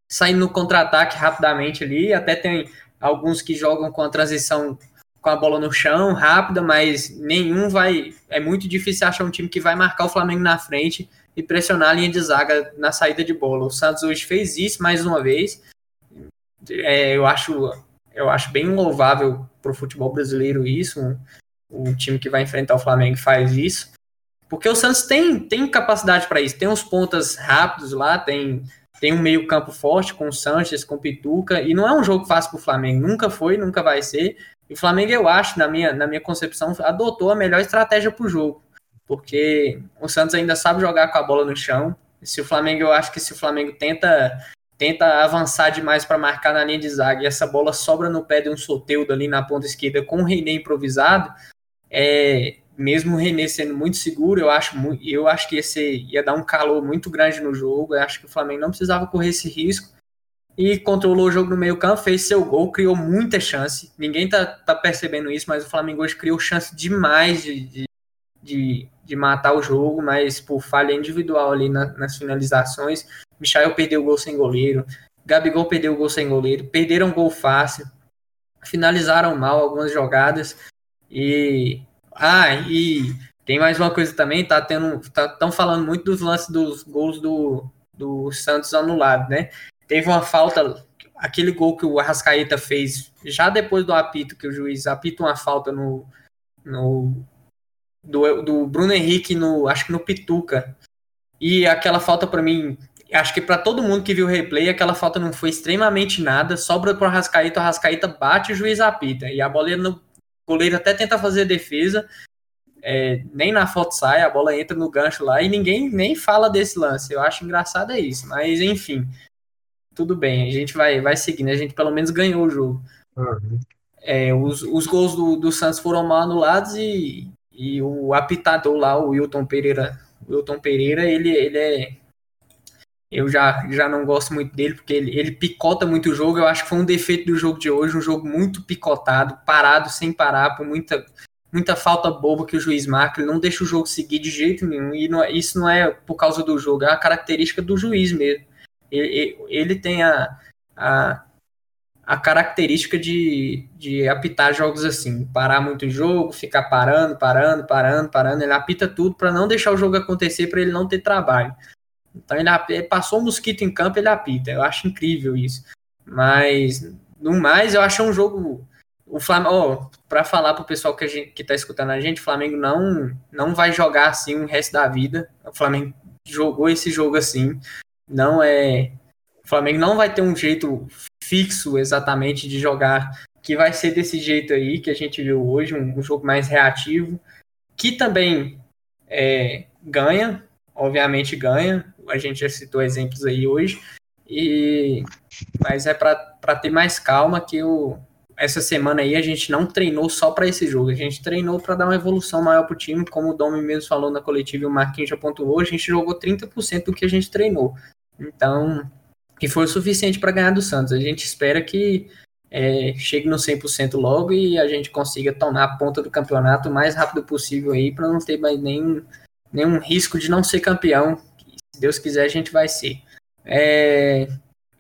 B: saindo no contra-ataque rapidamente ali. Até tem alguns que jogam com a transição com a bola no chão, rápida, mas nenhum vai. É muito difícil achar um time que vai marcar o Flamengo na frente e pressionar a linha de zaga na saída de bola. O Santos hoje fez isso mais uma vez. É, eu acho eu acho bem louvável para o futebol brasileiro isso. Um, um, time que vai enfrentar o Flamengo faz isso. Porque o Santos tem, tem capacidade para isso. Tem uns pontas rápidos lá, tem, tem um meio campo forte com o Sanches, com o Pituca. E não é um jogo fácil para o Flamengo. Nunca foi, nunca vai ser. E o Flamengo, eu acho, na minha, na minha concepção, adotou a melhor estratégia para o jogo. Porque o Santos ainda sabe jogar com a bola no chão. Se o Flamengo, eu acho que se o Flamengo tenta tenta avançar demais para marcar na linha de zaga e essa bola sobra no pé de um Soteudo ali na ponta esquerda com o René improvisado, é, mesmo o René sendo muito seguro, eu acho, eu acho que esse ia dar um calor muito grande no jogo. Eu acho que o Flamengo não precisava correr esse risco e controlou o jogo no meio campo, fez seu gol, criou muita chance. Ninguém tá, tá percebendo isso, mas o Flamengo hoje criou chance demais de, de, de, de matar o jogo, mas por falha individual ali na, nas finalizações. Michael perdeu o gol sem goleiro, Gabigol perdeu o gol sem goleiro, perderam gol fácil, finalizaram mal algumas jogadas e ah, e tem mais uma coisa também, tá tendo, tá tão falando muito dos lances dos gols do, do Santos anulado, né? teve uma falta, aquele gol que o Arrascaeta fez já depois do apito, que o juiz apita uma falta no, no do, do Bruno Henrique no, acho que no Pituca. E aquela falta para mim, acho que para todo mundo que viu o replay, aquela falta não foi extremamente nada, sobra pro Arrascaeta, o Arrascaeta bate, o juiz apita. E a bola no o goleiro até tenta fazer a defesa, é, nem na foto sai, a bola entra no gancho lá e ninguém nem fala desse lance. Eu acho engraçado é isso, mas enfim tudo bem, a gente vai, vai seguindo, a gente pelo menos ganhou o jogo. Uhum. É, os, os gols do, do Santos foram mal anulados e, e o apitador lá, o Wilton Pereira, Wilton Pereira, ele, ele é. Eu já, já não gosto muito dele, porque ele, ele picota muito o jogo. Eu acho que foi um defeito do jogo de hoje, um jogo muito picotado, parado sem parar, por muita, muita falta boba que o juiz marca. Ele não deixa o jogo seguir de jeito nenhum. E não, é, isso não é por causa do jogo, é uma característica do juiz mesmo ele, ele tem a, a, a característica de, de apitar jogos assim, parar muito o jogo, ficar parando, parando, parando, parando. Ele apita tudo para não deixar o jogo acontecer, para ele não ter trabalho. Então ele, ele passou um mosquito em campo, ele apita. Eu acho incrível isso. Mas no mais, eu acho um jogo. O Flamengo, oh, para falar pro pessoal que, a gente, que tá escutando a gente, o Flamengo não, não vai jogar assim o resto da vida. O Flamengo jogou esse jogo assim não é. O Flamengo não vai ter um jeito fixo exatamente de jogar que vai ser desse jeito aí que a gente viu hoje, um, um jogo mais reativo, que também é, ganha, obviamente ganha, a gente já citou exemplos aí hoje, e mas é para ter mais calma que o, essa semana aí a gente não treinou só para esse jogo, a gente treinou para dar uma evolução maior para o time, como o Domi mesmo falou na coletiva e o Marquinhos já pontuou, a gente jogou 30% do que a gente treinou. Então, que foi o suficiente para ganhar do Santos. A gente espera que é, chegue no 100% logo e a gente consiga tornar a ponta do campeonato o mais rápido possível aí, para não ter mais nenhum, nenhum risco de não ser campeão. Se Deus quiser, a gente vai ser. É,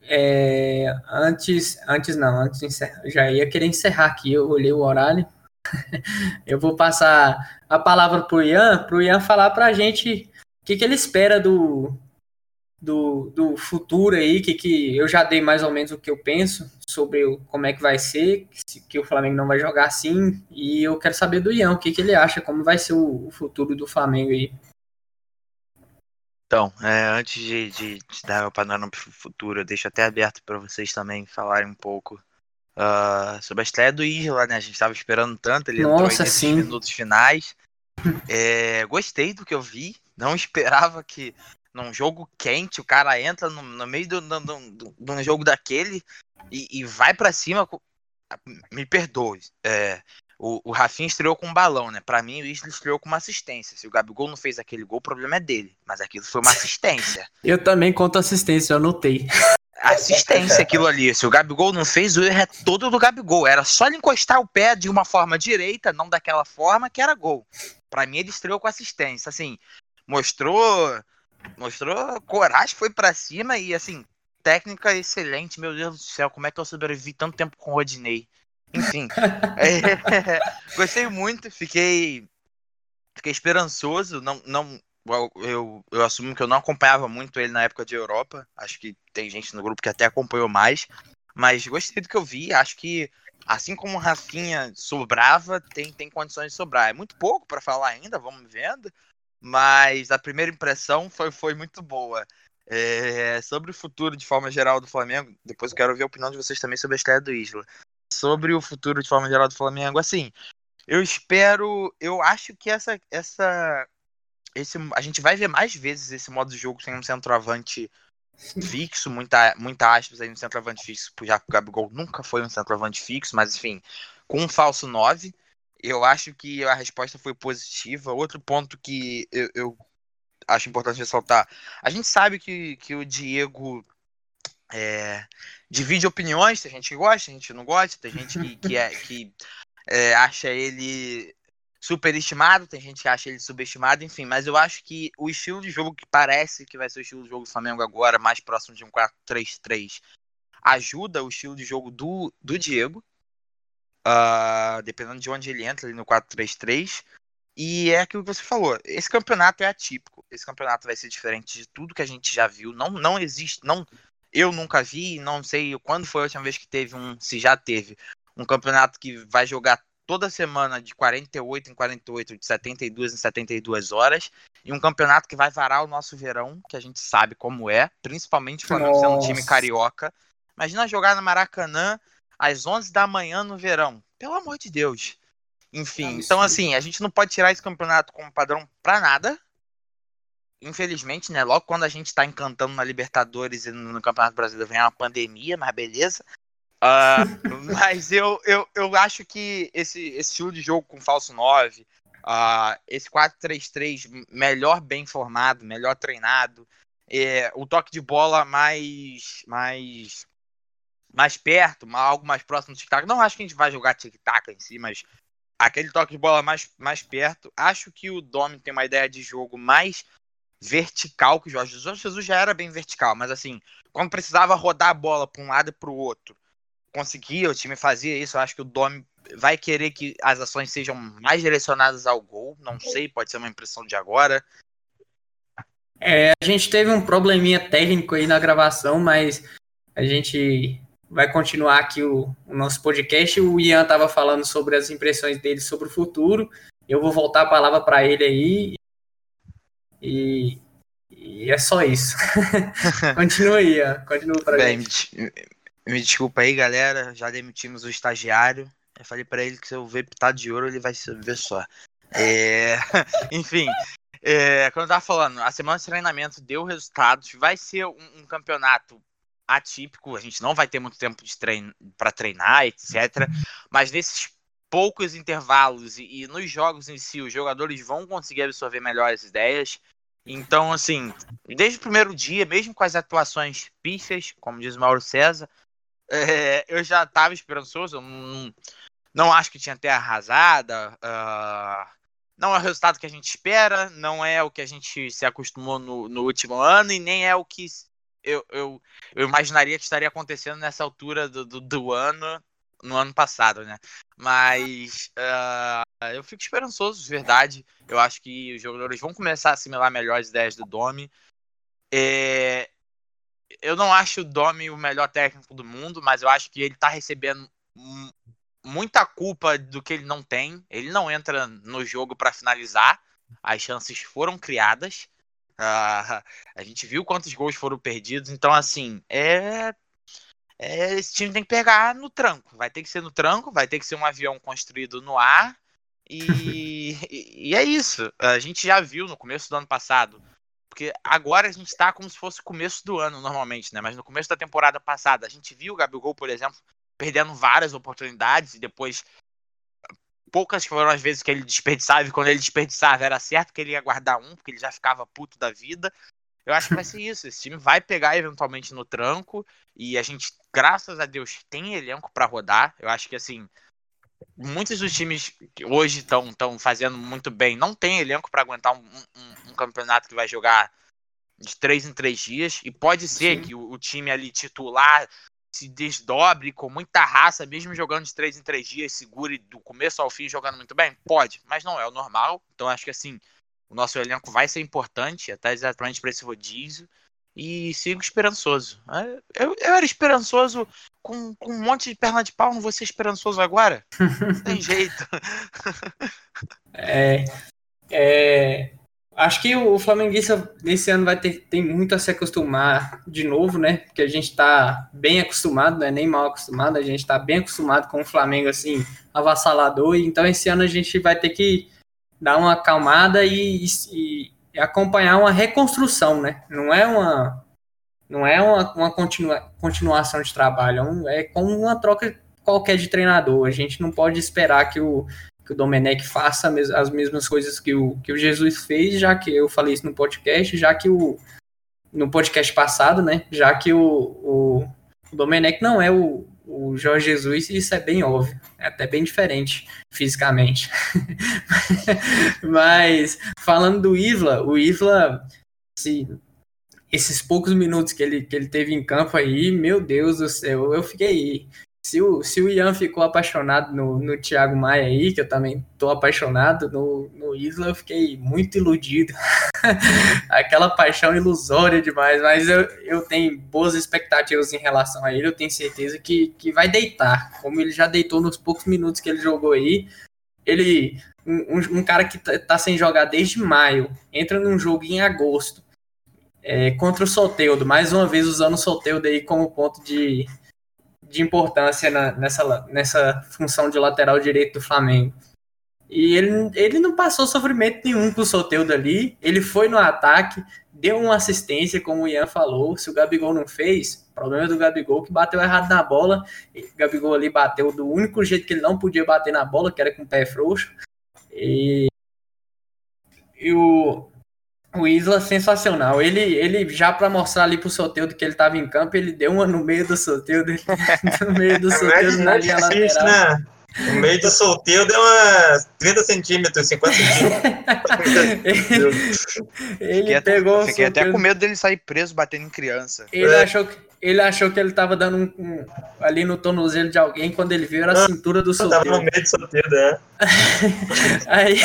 B: É, antes, antes não, antes encerrar, já ia querer encerrar aqui, eu olhei o horário. eu vou passar a palavra para o Ian, para o Ian falar para a gente o que, que ele espera do, do, do futuro aí, que, que eu já dei mais ou menos o que eu penso sobre o, como é que vai ser, que, que o Flamengo não vai jogar assim, e eu quero saber do Ian, o que, que ele acha, como vai ser o, o futuro do Flamengo aí.
D: Então, é, antes de, de, de, dar meu panorama para o futuro, eu deixo até aberto para vocês também falarem um pouco uh, sobre a estreia do Isla, né? A gente estava esperando tanto, ele
B: Nossa,
D: entrou nesses minutos finais. É, gostei do que eu vi, não esperava que num jogo quente o cara entra no, no meio do, do, jogo daquele e, e vai para cima. Me perdoe, é, o, o Rafinha estreou com um balão, né? Pra mim, o Isla estreou com uma assistência. Se o Gabigol não fez aquele gol, o problema é dele. Mas aquilo foi uma assistência.
B: Eu também conto assistência, eu anotei.
D: Assistência aquilo ali. Se o Gabigol não fez, o erro é todo do Gabigol. Era só ele encostar o pé de uma forma direita, não daquela forma, que era gol. Pra mim, ele estreou com assistência. Assim, mostrou. Mostrou coragem, foi para cima e, assim, técnica excelente. Meu Deus do céu, como é que eu sobrevivi tanto tempo com o Rodinei? Enfim, é, gostei muito, fiquei, fiquei esperançoso. Não, não, eu, eu, assumo que eu não acompanhava muito ele na época de Europa. Acho que tem gente no grupo que até acompanhou mais. Mas gostei do que eu vi. Acho que, assim como o Rafinha sobrava, tem, tem condições de sobrar. É muito pouco para falar ainda, vamos vendo. Mas a primeira impressão foi, foi muito boa. É, sobre o futuro de forma geral do Flamengo, depois eu quero ouvir a opinião de vocês também sobre a estreia do Isla sobre o futuro de forma geral do Flamengo. Assim, eu espero, eu acho que essa, essa, esse, a gente vai ver mais vezes esse modo de jogo sem um centroavante fixo, muita, muita aspas aí no centroavante fixo, já que o Gabigol nunca foi um centroavante fixo, mas enfim, com um falso 9, eu acho que a resposta foi positiva. Outro ponto que eu, eu acho importante ressaltar, a gente sabe que, que o Diego é, divide opiniões, tem gente que gosta, tem gente que não gosta, tem gente que, que, é, que é, acha ele superestimado, tem gente que acha ele subestimado, enfim, mas eu acho que o estilo de jogo que parece que vai ser o estilo de jogo do Flamengo agora, mais próximo de um 4-3-3, ajuda o estilo de jogo do, do Diego, uh, dependendo de onde ele entra ali no 4-3-3. E é aquilo que você falou. Esse campeonato é atípico. Esse campeonato vai ser diferente de tudo que a gente já viu. Não, não existe, não eu nunca vi, não sei quando foi a última vez que teve um, se já teve, um campeonato que vai jogar toda semana de 48 em 48, de 72 em 72 horas, e um campeonato que vai varar o nosso verão, que a gente sabe como é, principalmente Flamengo sendo um time carioca. Imagina jogar no Maracanã às 11 da manhã no verão. Pelo amor de Deus. Enfim, é então assim, a gente não pode tirar esse campeonato como padrão para nada, infelizmente, né? Logo quando a gente tá encantando na Libertadores e no Campeonato Brasileiro vem uma pandemia, mas beleza. Uh, mas eu, eu, eu acho que esse, esse estilo de jogo com falso 9, uh, ah, esse 4-3-3 melhor bem formado, melhor treinado, é, o toque de bola mais mais mais perto, algo mais próximo do tic-tac. Não acho que a gente vai jogar tic-tac em si, mas aquele toque de bola mais, mais perto. Acho que o Domi tem uma ideia de jogo mais vertical que o Jorge Jesus. Jorge Jesus já era bem vertical, mas assim, quando precisava rodar a bola para um lado e para o outro, conseguia, o time fazia isso. Eu acho que o Domi vai querer que as ações sejam mais direcionadas ao gol. Não sei, pode ser uma impressão de agora.
B: É, a gente teve um probleminha técnico aí na gravação, mas a gente vai continuar aqui o, o nosso podcast. O Ian estava falando sobre as impressões dele sobre o futuro. Eu vou voltar a palavra para ele aí e, e é só isso. continua aí, continua para Bem,
D: me, me desculpa aí, galera. Já demitimos o estagiário. Eu falei para ele que se eu ver pitado de ouro, ele vai ver só. É... Enfim, é, quando eu tava falando, a semana de treinamento deu resultados. Vai ser um, um campeonato atípico. A gente não vai ter muito tempo de trein para treinar, etc. Mas nesses poucos intervalos e, e, nos jogos em si, os jogadores vão conseguir absorver melhor as ideias. Então, assim, desde o primeiro dia, mesmo com as atuações pífias, como diz o Mauro César, é, eu já estava esperançoso. Não, não, acho que tinha até arrasada. Uh, não é o resultado que a gente espera, não é o que a gente se acostumou no, no último ano e nem é o que eu, eu, eu imaginaria que estaria acontecendo nessa altura do, do, do ano, no ano passado, né? Mas uh, eu fico esperançoso, de verdade. Eu acho que os jogadores vão começar a assimilar melhor as ideias do Domi. É, eu não acho o Domi o melhor técnico do mundo, mas eu acho que ele tá recebendo muita culpa do que ele não tem. Ele não entra no jogo para finalizar. As chances foram criadas. Uh, a gente viu quantos gols foram perdidos. Então, assim, é, é, esse time tem que pegar no tranco. Vai ter que ser no tranco, vai ter que ser um avião construído no ar. E, e, e é isso. A gente já viu no começo do ano passado porque agora a gente tá como se fosse o começo do ano, normalmente, né? Mas no começo da temporada passada, a gente viu o Gabigol, por exemplo, perdendo várias oportunidades e depois poucas foram as vezes que ele desperdiçava e quando ele desperdiçava era certo que ele ia guardar um, porque ele já ficava puto da vida. Eu acho que vai ser isso. Esse time vai pegar eventualmente no tranco e a gente, graças a Deus, tem elenco para rodar. Eu acho que assim, muitos dos times que hoje estão fazendo muito bem não tem elenco para aguentar um, um, um, campeonato que vai jogar de três em três dias. E pode ser Sim. que o, o, time ali titular se desdobre com muita raça, mesmo jogando de três em três dias, segure do começo ao fim jogando muito bem? Pode, mas não é o normal. Então acho que assim, o nosso elenco vai ser importante, até exatamente para esse rodízio e sigo esperançoso. É, eu, eu era esperançoso com, com, um monte de perna de pau, não vou ser esperançoso agora? Tem jeito.
B: é, é, acho que o Flamenguista nesse ano vai ter tem muito a se acostumar de novo, né? Porque a gente tá bem acostumado, né? Nem mal acostumado, a gente tá bem acostumado com o Flamengo assim, avassalador, então esse ano a gente vai ter que dar uma acalmada e, e acompanhar uma reconstrução, né? Não é uma não é uma, uma continua, continuação de trabalho, é, é como uma troca qualquer de treinador. A gente não pode esperar que o, que o Domenech faça as mesmas coisas que o, que o Jesus fez, já que eu falei isso no podcast, já que o no podcast passado, né? Já que o, o, o Domenech não é o, o Jorge Jesus, isso é bem óbvio, é até bem diferente fisicamente. Mas falando do Isla, o Isla, se esses poucos minutos que ele, que ele teve em campo aí, meu Deus do céu, eu fiquei se o, se o Ian ficou apaixonado no, no Thiago Maia aí, que eu também tô apaixonado no, no Isla, eu fiquei muito iludido. Aquela paixão ilusória demais, mas eu, eu tenho boas expectativas em relação a ele, eu tenho certeza que, que vai deitar, como ele já deitou nos poucos minutos que ele jogou aí. Ele, um, um cara que tá, tá sem jogar desde maio, entra num jogo em agosto, é, contra o Soteudo, mais uma vez usando o Soteudo aí como ponto de, de importância na, nessa, nessa função de lateral direito do Flamengo. E ele, ele não passou sofrimento nenhum com o Soteudo ali. Ele foi no ataque, deu uma assistência, como o Ian falou. Se o Gabigol não fez, problema do Gabigol que bateu errado na bola. O Gabigol ali bateu do único jeito que ele não podia bater na bola, que era com o pé frouxo. E, e o, o Isla sensacional. Ele, ele já para mostrar ali pro Soteudo que ele tava em campo, ele deu uma no meio do Soteudo, no meio do Soteudo na linha lateral. Né?
C: No meio do sorteio deu umas 30 centímetros, 50
B: centímetros. ele fiquei pegou
D: até, Fiquei até com medo dele sair preso batendo em criança.
B: Ele, é. achou, que, ele achou que ele tava dando um, um, ali no tornozelo de alguém, quando ele viu era a cintura do sorteio.
C: Tava no meio do sorteio, né?
B: Aí,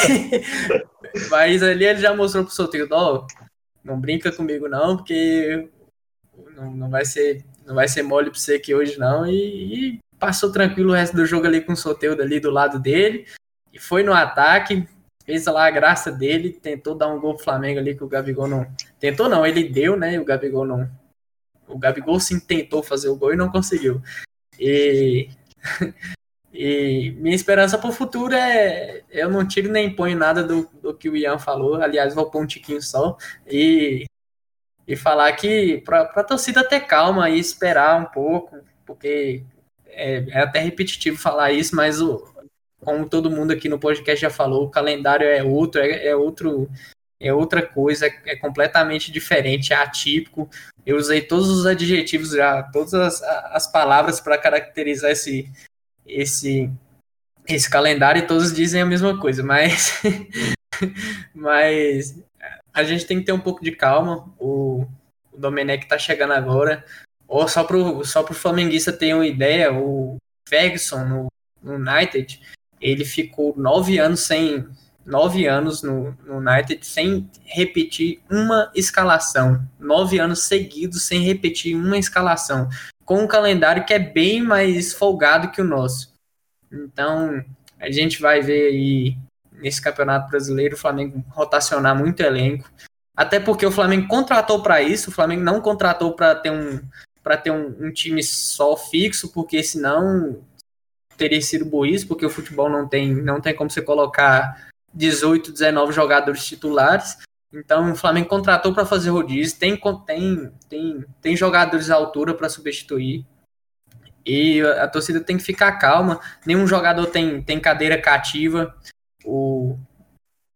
B: mas ali ele já mostrou pro sorteio, ó, não brinca comigo não, porque não, não vai ser não vai ser mole pra você aqui hoje não, e, e passou tranquilo o resto do jogo ali com o Soteudo ali do lado dele, e foi no ataque, fez lá a graça dele, tentou dar um gol pro Flamengo ali que o Gabigol não... Tentou não, ele deu, né, o Gabigol não... O Gabigol sim tentou fazer o gol e não conseguiu. E... e minha esperança para o futuro é... Eu não tiro nem ponho nada do, do que o Ian falou, aliás, vou pôr um tiquinho só, e... E falar que para a torcida ter calma e esperar um pouco, porque é, é até repetitivo falar isso, mas o, como todo mundo aqui no podcast já falou, o calendário é outro, é, é outro, é outra coisa, é completamente diferente, é atípico. Eu usei todos os adjetivos já, todas as, as palavras para caracterizar esse, esse, esse calendário e todos dizem a mesma coisa, mas, mas a gente tem que ter um pouco de calma. O, o Domenech tá chegando agora. Ou só pro, só pro flamenguista ter uma ideia, o Ferguson no, no United, ele ficou nove anos sem, nove anos no, no, United sem repetir uma escalação. Nove anos seguidos sem repetir uma escalação. Com um calendário que é bem mais folgado que o nosso. Então, a gente vai ver aí nesse Campeonato Brasileiro o Flamengo rotacionar muito elenco. Até porque o Flamengo contratou para isso, o Flamengo não contratou para ter um para ter um, um, time só fixo, porque senão teria sido burrice, porque o futebol não tem não tem como você colocar 18, 19 jogadores titulares. Então o Flamengo contratou para fazer rodízio, tem, tem, tem, tem jogadores à altura para substituir. E a torcida tem que ficar calma. Nenhum jogador tem, tem cadeira cativa. O,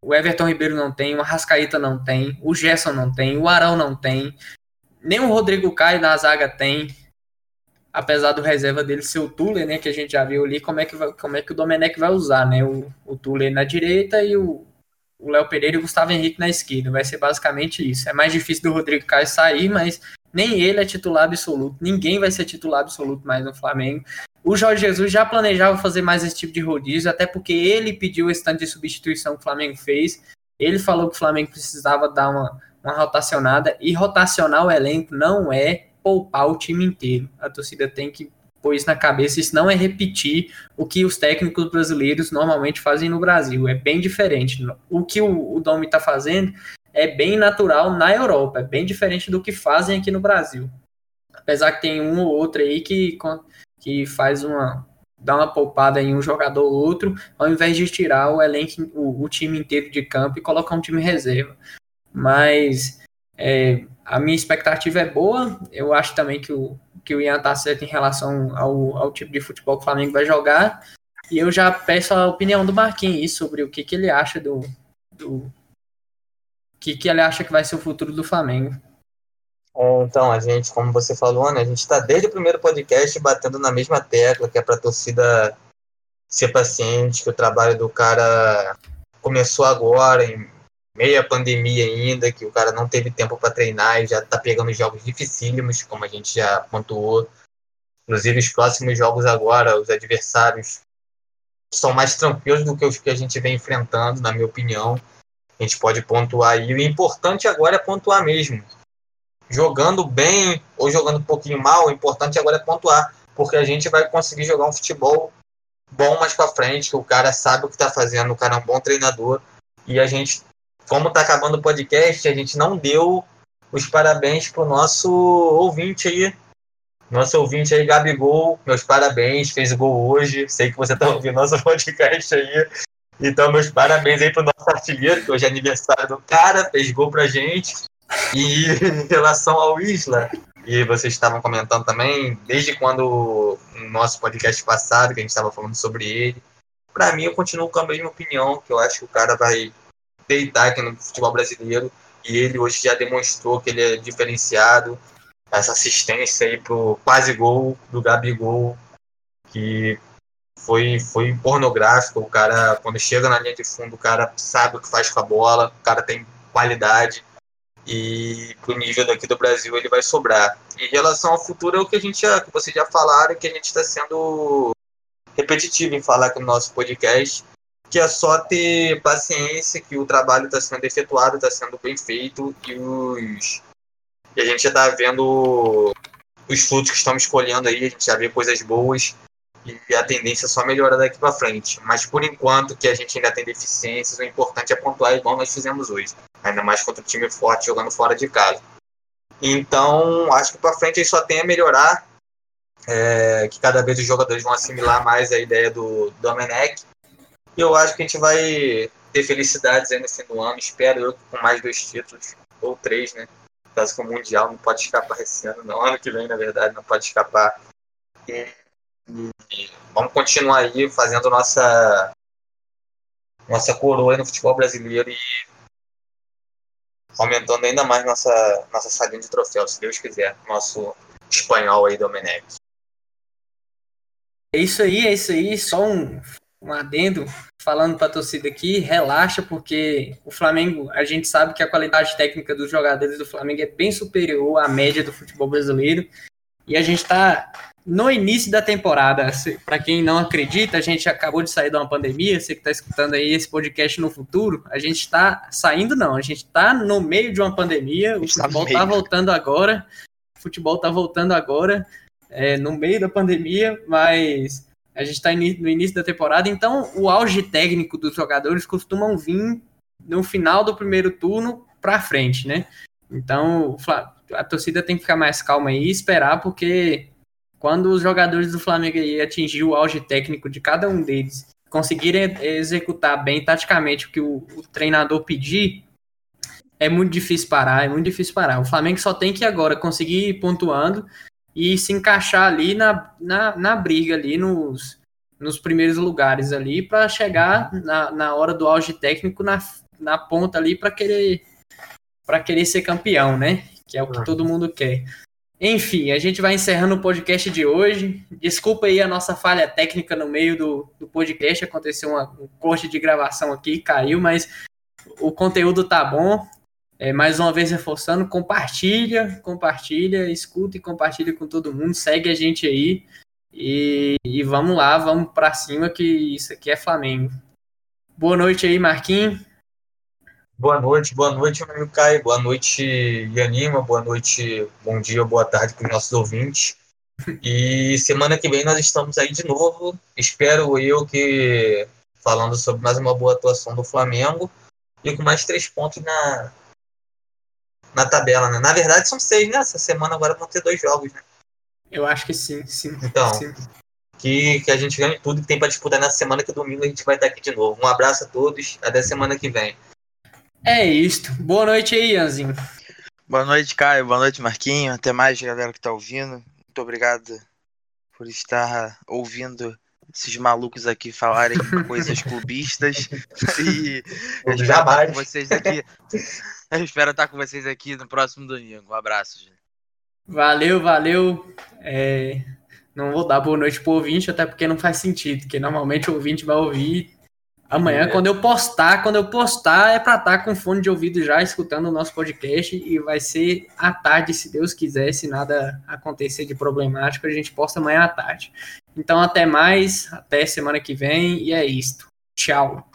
B: o Everton Ribeiro não tem, o Arrascaíta não tem, o Gerson não tem, o Arão não tem. Nem o Rodrigo Caio na zaga tem apesar do reserva dele ser o Tuller, né, que a gente já viu ali, como é que, vai, como é que o Domenech vai usar, né, o, o Tuller na direita e o Léo Pereira e o Gustavo Henrique na esquerda, vai ser basicamente isso. É mais difícil do Rodrigo Caio sair, mas nem ele é titular absoluto, ninguém vai ser titular absoluto mais no Flamengo. O Jorge Jesus já planejava fazer mais esse tipo de rodízio, até porque ele pediu esse tanto de substituição que o Flamengo fez. Ele falou que o Flamengo precisava dar uma, uma rotacionada, e rotacionar o elenco não é poupar o time inteiro. A torcida tem que pôr isso na cabeça. Isso não é repetir o que os técnicos brasileiros normalmente fazem no Brasil. É bem diferente. O que o, o Domi está fazendo é bem natural na Europa. É bem diferente do que fazem aqui no Brasil. Apesar que tem um ou outro aí que, que faz uma, dá uma poupada em um jogador ou outro, ao invés de tirar o elenco, o, o time inteiro de campo e colocar um time reserva. Mas é, a minha expectativa é boa. Eu acho também que o, que o Ian tá certo em relação ao, ao tipo de futebol que o Flamengo vai jogar. E eu já peço a opinião do Marquinhos sobre o que, que ele acha do. do que, que ele acha que vai ser o futuro do Flamengo.
C: Então, a gente, como você falou, né, a gente está desde o primeiro podcast batendo na mesma tecla, que é para a torcida ser paciente, que o trabalho do cara começou agora, em meia pandemia ainda, que o cara não teve tempo para treinar e já tá pegando jogos dificílimos, como a gente já pontuou. Inclusive, os próximos jogos agora, os adversários são mais tranquilos do que os que a gente vem enfrentando, na minha opinião. A gente pode pontuar e o importante agora é pontuar mesmo. Jogando bem ou jogando um pouquinho mal, o importante agora é pontuar, porque a gente vai conseguir jogar um futebol bom mais para frente, que o cara sabe o que tá fazendo, o cara é um bom treinador e a gente como está acabando o podcast, a gente não deu os parabéns pro nosso ouvinte aí. Nosso ouvinte aí, Gabigol, meus parabéns, fez gol hoje. Sei que você está ouvindo nosso podcast aí. Então, meus parabéns aí pro nosso artilheiro, que hoje é aniversário do cara, fez gol pra gente. E em relação ao Isla, e vocês estavam comentando também, desde quando no nosso podcast passado, que a gente estava falando sobre ele, para mim eu continuo com a mesma opinião, que eu acho que o cara vai deitar aqui no futebol brasileiro. E ele hoje já demonstrou que ele é diferenciado. Essa assistência aí pro quase gol do Gabigol, que foi, foi pornográfico. O cara, quando chega na linha de fundo, o cara sabe o que faz com a bola, o cara tem qualidade. E pro nível daqui do Brasil ele vai sobrar. Em relação ao futuro, é o que a gente já, que vocês já falaram, que a gente está sendo repetitivo em falar aqui no nosso podcast que é só ter paciência que o trabalho está sendo efetuado, está sendo bem feito e os e a gente já está vendo os frutos que estamos escolhendo aí, a gente já vê coisas boas e a tendência só melhora daqui para frente. Mas por enquanto que a gente ainda tem deficiências, o importante é pontuar igual nós fizemos hoje, ainda mais contra um time forte jogando fora de casa. Então, acho que para frente aí só tem a melhorar, é, que cada vez os jogadores vão assimilar mais a ideia do Domenech e eu acho que a gente vai ter felicidades aí no do ano. Espero eu com mais dois títulos, ou três, né? Caso que o Mundial não pode escapar esse ano, não. Ano que vem, na verdade, não pode escapar. E, e vamos continuar aí fazendo nossa nossa coroa no futebol brasileiro e aumentando ainda mais nossa, nossa salinha de troféus, se Deus quiser. Nosso espanhol aí, Domenech.
B: É isso aí, é isso aí. Só um um adendo falando para a torcida aqui, relaxa, porque o Flamengo, a gente sabe que a qualidade técnica dos jogadores do Flamengo é bem superior à média do futebol brasileiro. E a gente está no início da temporada. Para quem não acredita, a gente acabou de sair de uma pandemia. Você que está escutando aí esse podcast no futuro, a gente está saindo, não, a gente está no meio de uma pandemia. O tá futebol está voltando agora. O futebol está voltando agora, é, no meio da pandemia, mas a gente está no início da temporada, então o auge técnico dos jogadores costumam vir no final do primeiro turno para frente, né? Então a torcida tem que ficar mais calma aí e esperar, porque quando os jogadores do Flamengo aí atingir o auge técnico de cada um deles, conseguirem executar bem taticamente o que o, o treinador pedir, é muito difícil parar, é muito difícil parar. O Flamengo só tem que agora conseguir ir pontuando e se encaixar ali na, na, na briga ali nos, nos primeiros lugares ali para chegar na, na hora do auge técnico na, na ponta ali para querer para querer ser campeão, né? Que é o que todo mundo quer. Enfim, a gente vai encerrando o podcast de hoje. Desculpa aí a nossa falha técnica no meio do, do podcast. Aconteceu uma, um corte de gravação aqui, caiu, mas o conteúdo tá bom. É, mais uma vez reforçando, compartilha, compartilha, escuta e compartilha com todo mundo, segue a gente aí e, e vamos lá, vamos para cima que isso aqui é Flamengo. Boa noite aí, Marquinhos.
C: Boa noite, boa noite, meu amigo Caio, boa noite, Yanima, boa noite, bom dia, boa tarde para os nossos ouvintes. E semana que vem nós estamos aí de novo, espero eu que falando sobre mais uma boa atuação do Flamengo e com mais três pontos na, na tabela, né? Na verdade são seis, né? Essa semana agora vão ter dois jogos, né?
B: Eu acho que sim, sim.
C: Então,
B: sim.
C: Que, que a gente ganhe tudo que tem para disputar nessa semana, que domingo a gente vai estar aqui de novo. Um abraço a todos, até semana que vem.
B: É isto. Boa noite aí, Ianzinho.
D: Boa noite, Caio. Boa noite, Marquinho. Até mais, galera que tá ouvindo. Muito obrigado por estar ouvindo esses malucos aqui falarem coisas clubistas. E eu espero estar com vocês aqui. Eu espero estar com vocês aqui no próximo domingo. Um abraço, gente.
B: Valeu, valeu. É... Não vou dar boa noite pro ouvinte, até porque não faz sentido, porque normalmente o ouvinte vai ouvir amanhã, é. quando eu postar, quando eu postar, é para estar com fone de ouvido já, escutando o nosso podcast, e vai ser à tarde, se Deus quiser, se nada acontecer de problemático, a gente posta amanhã à tarde. Então, até mais, até semana que vem, e é isto. Tchau.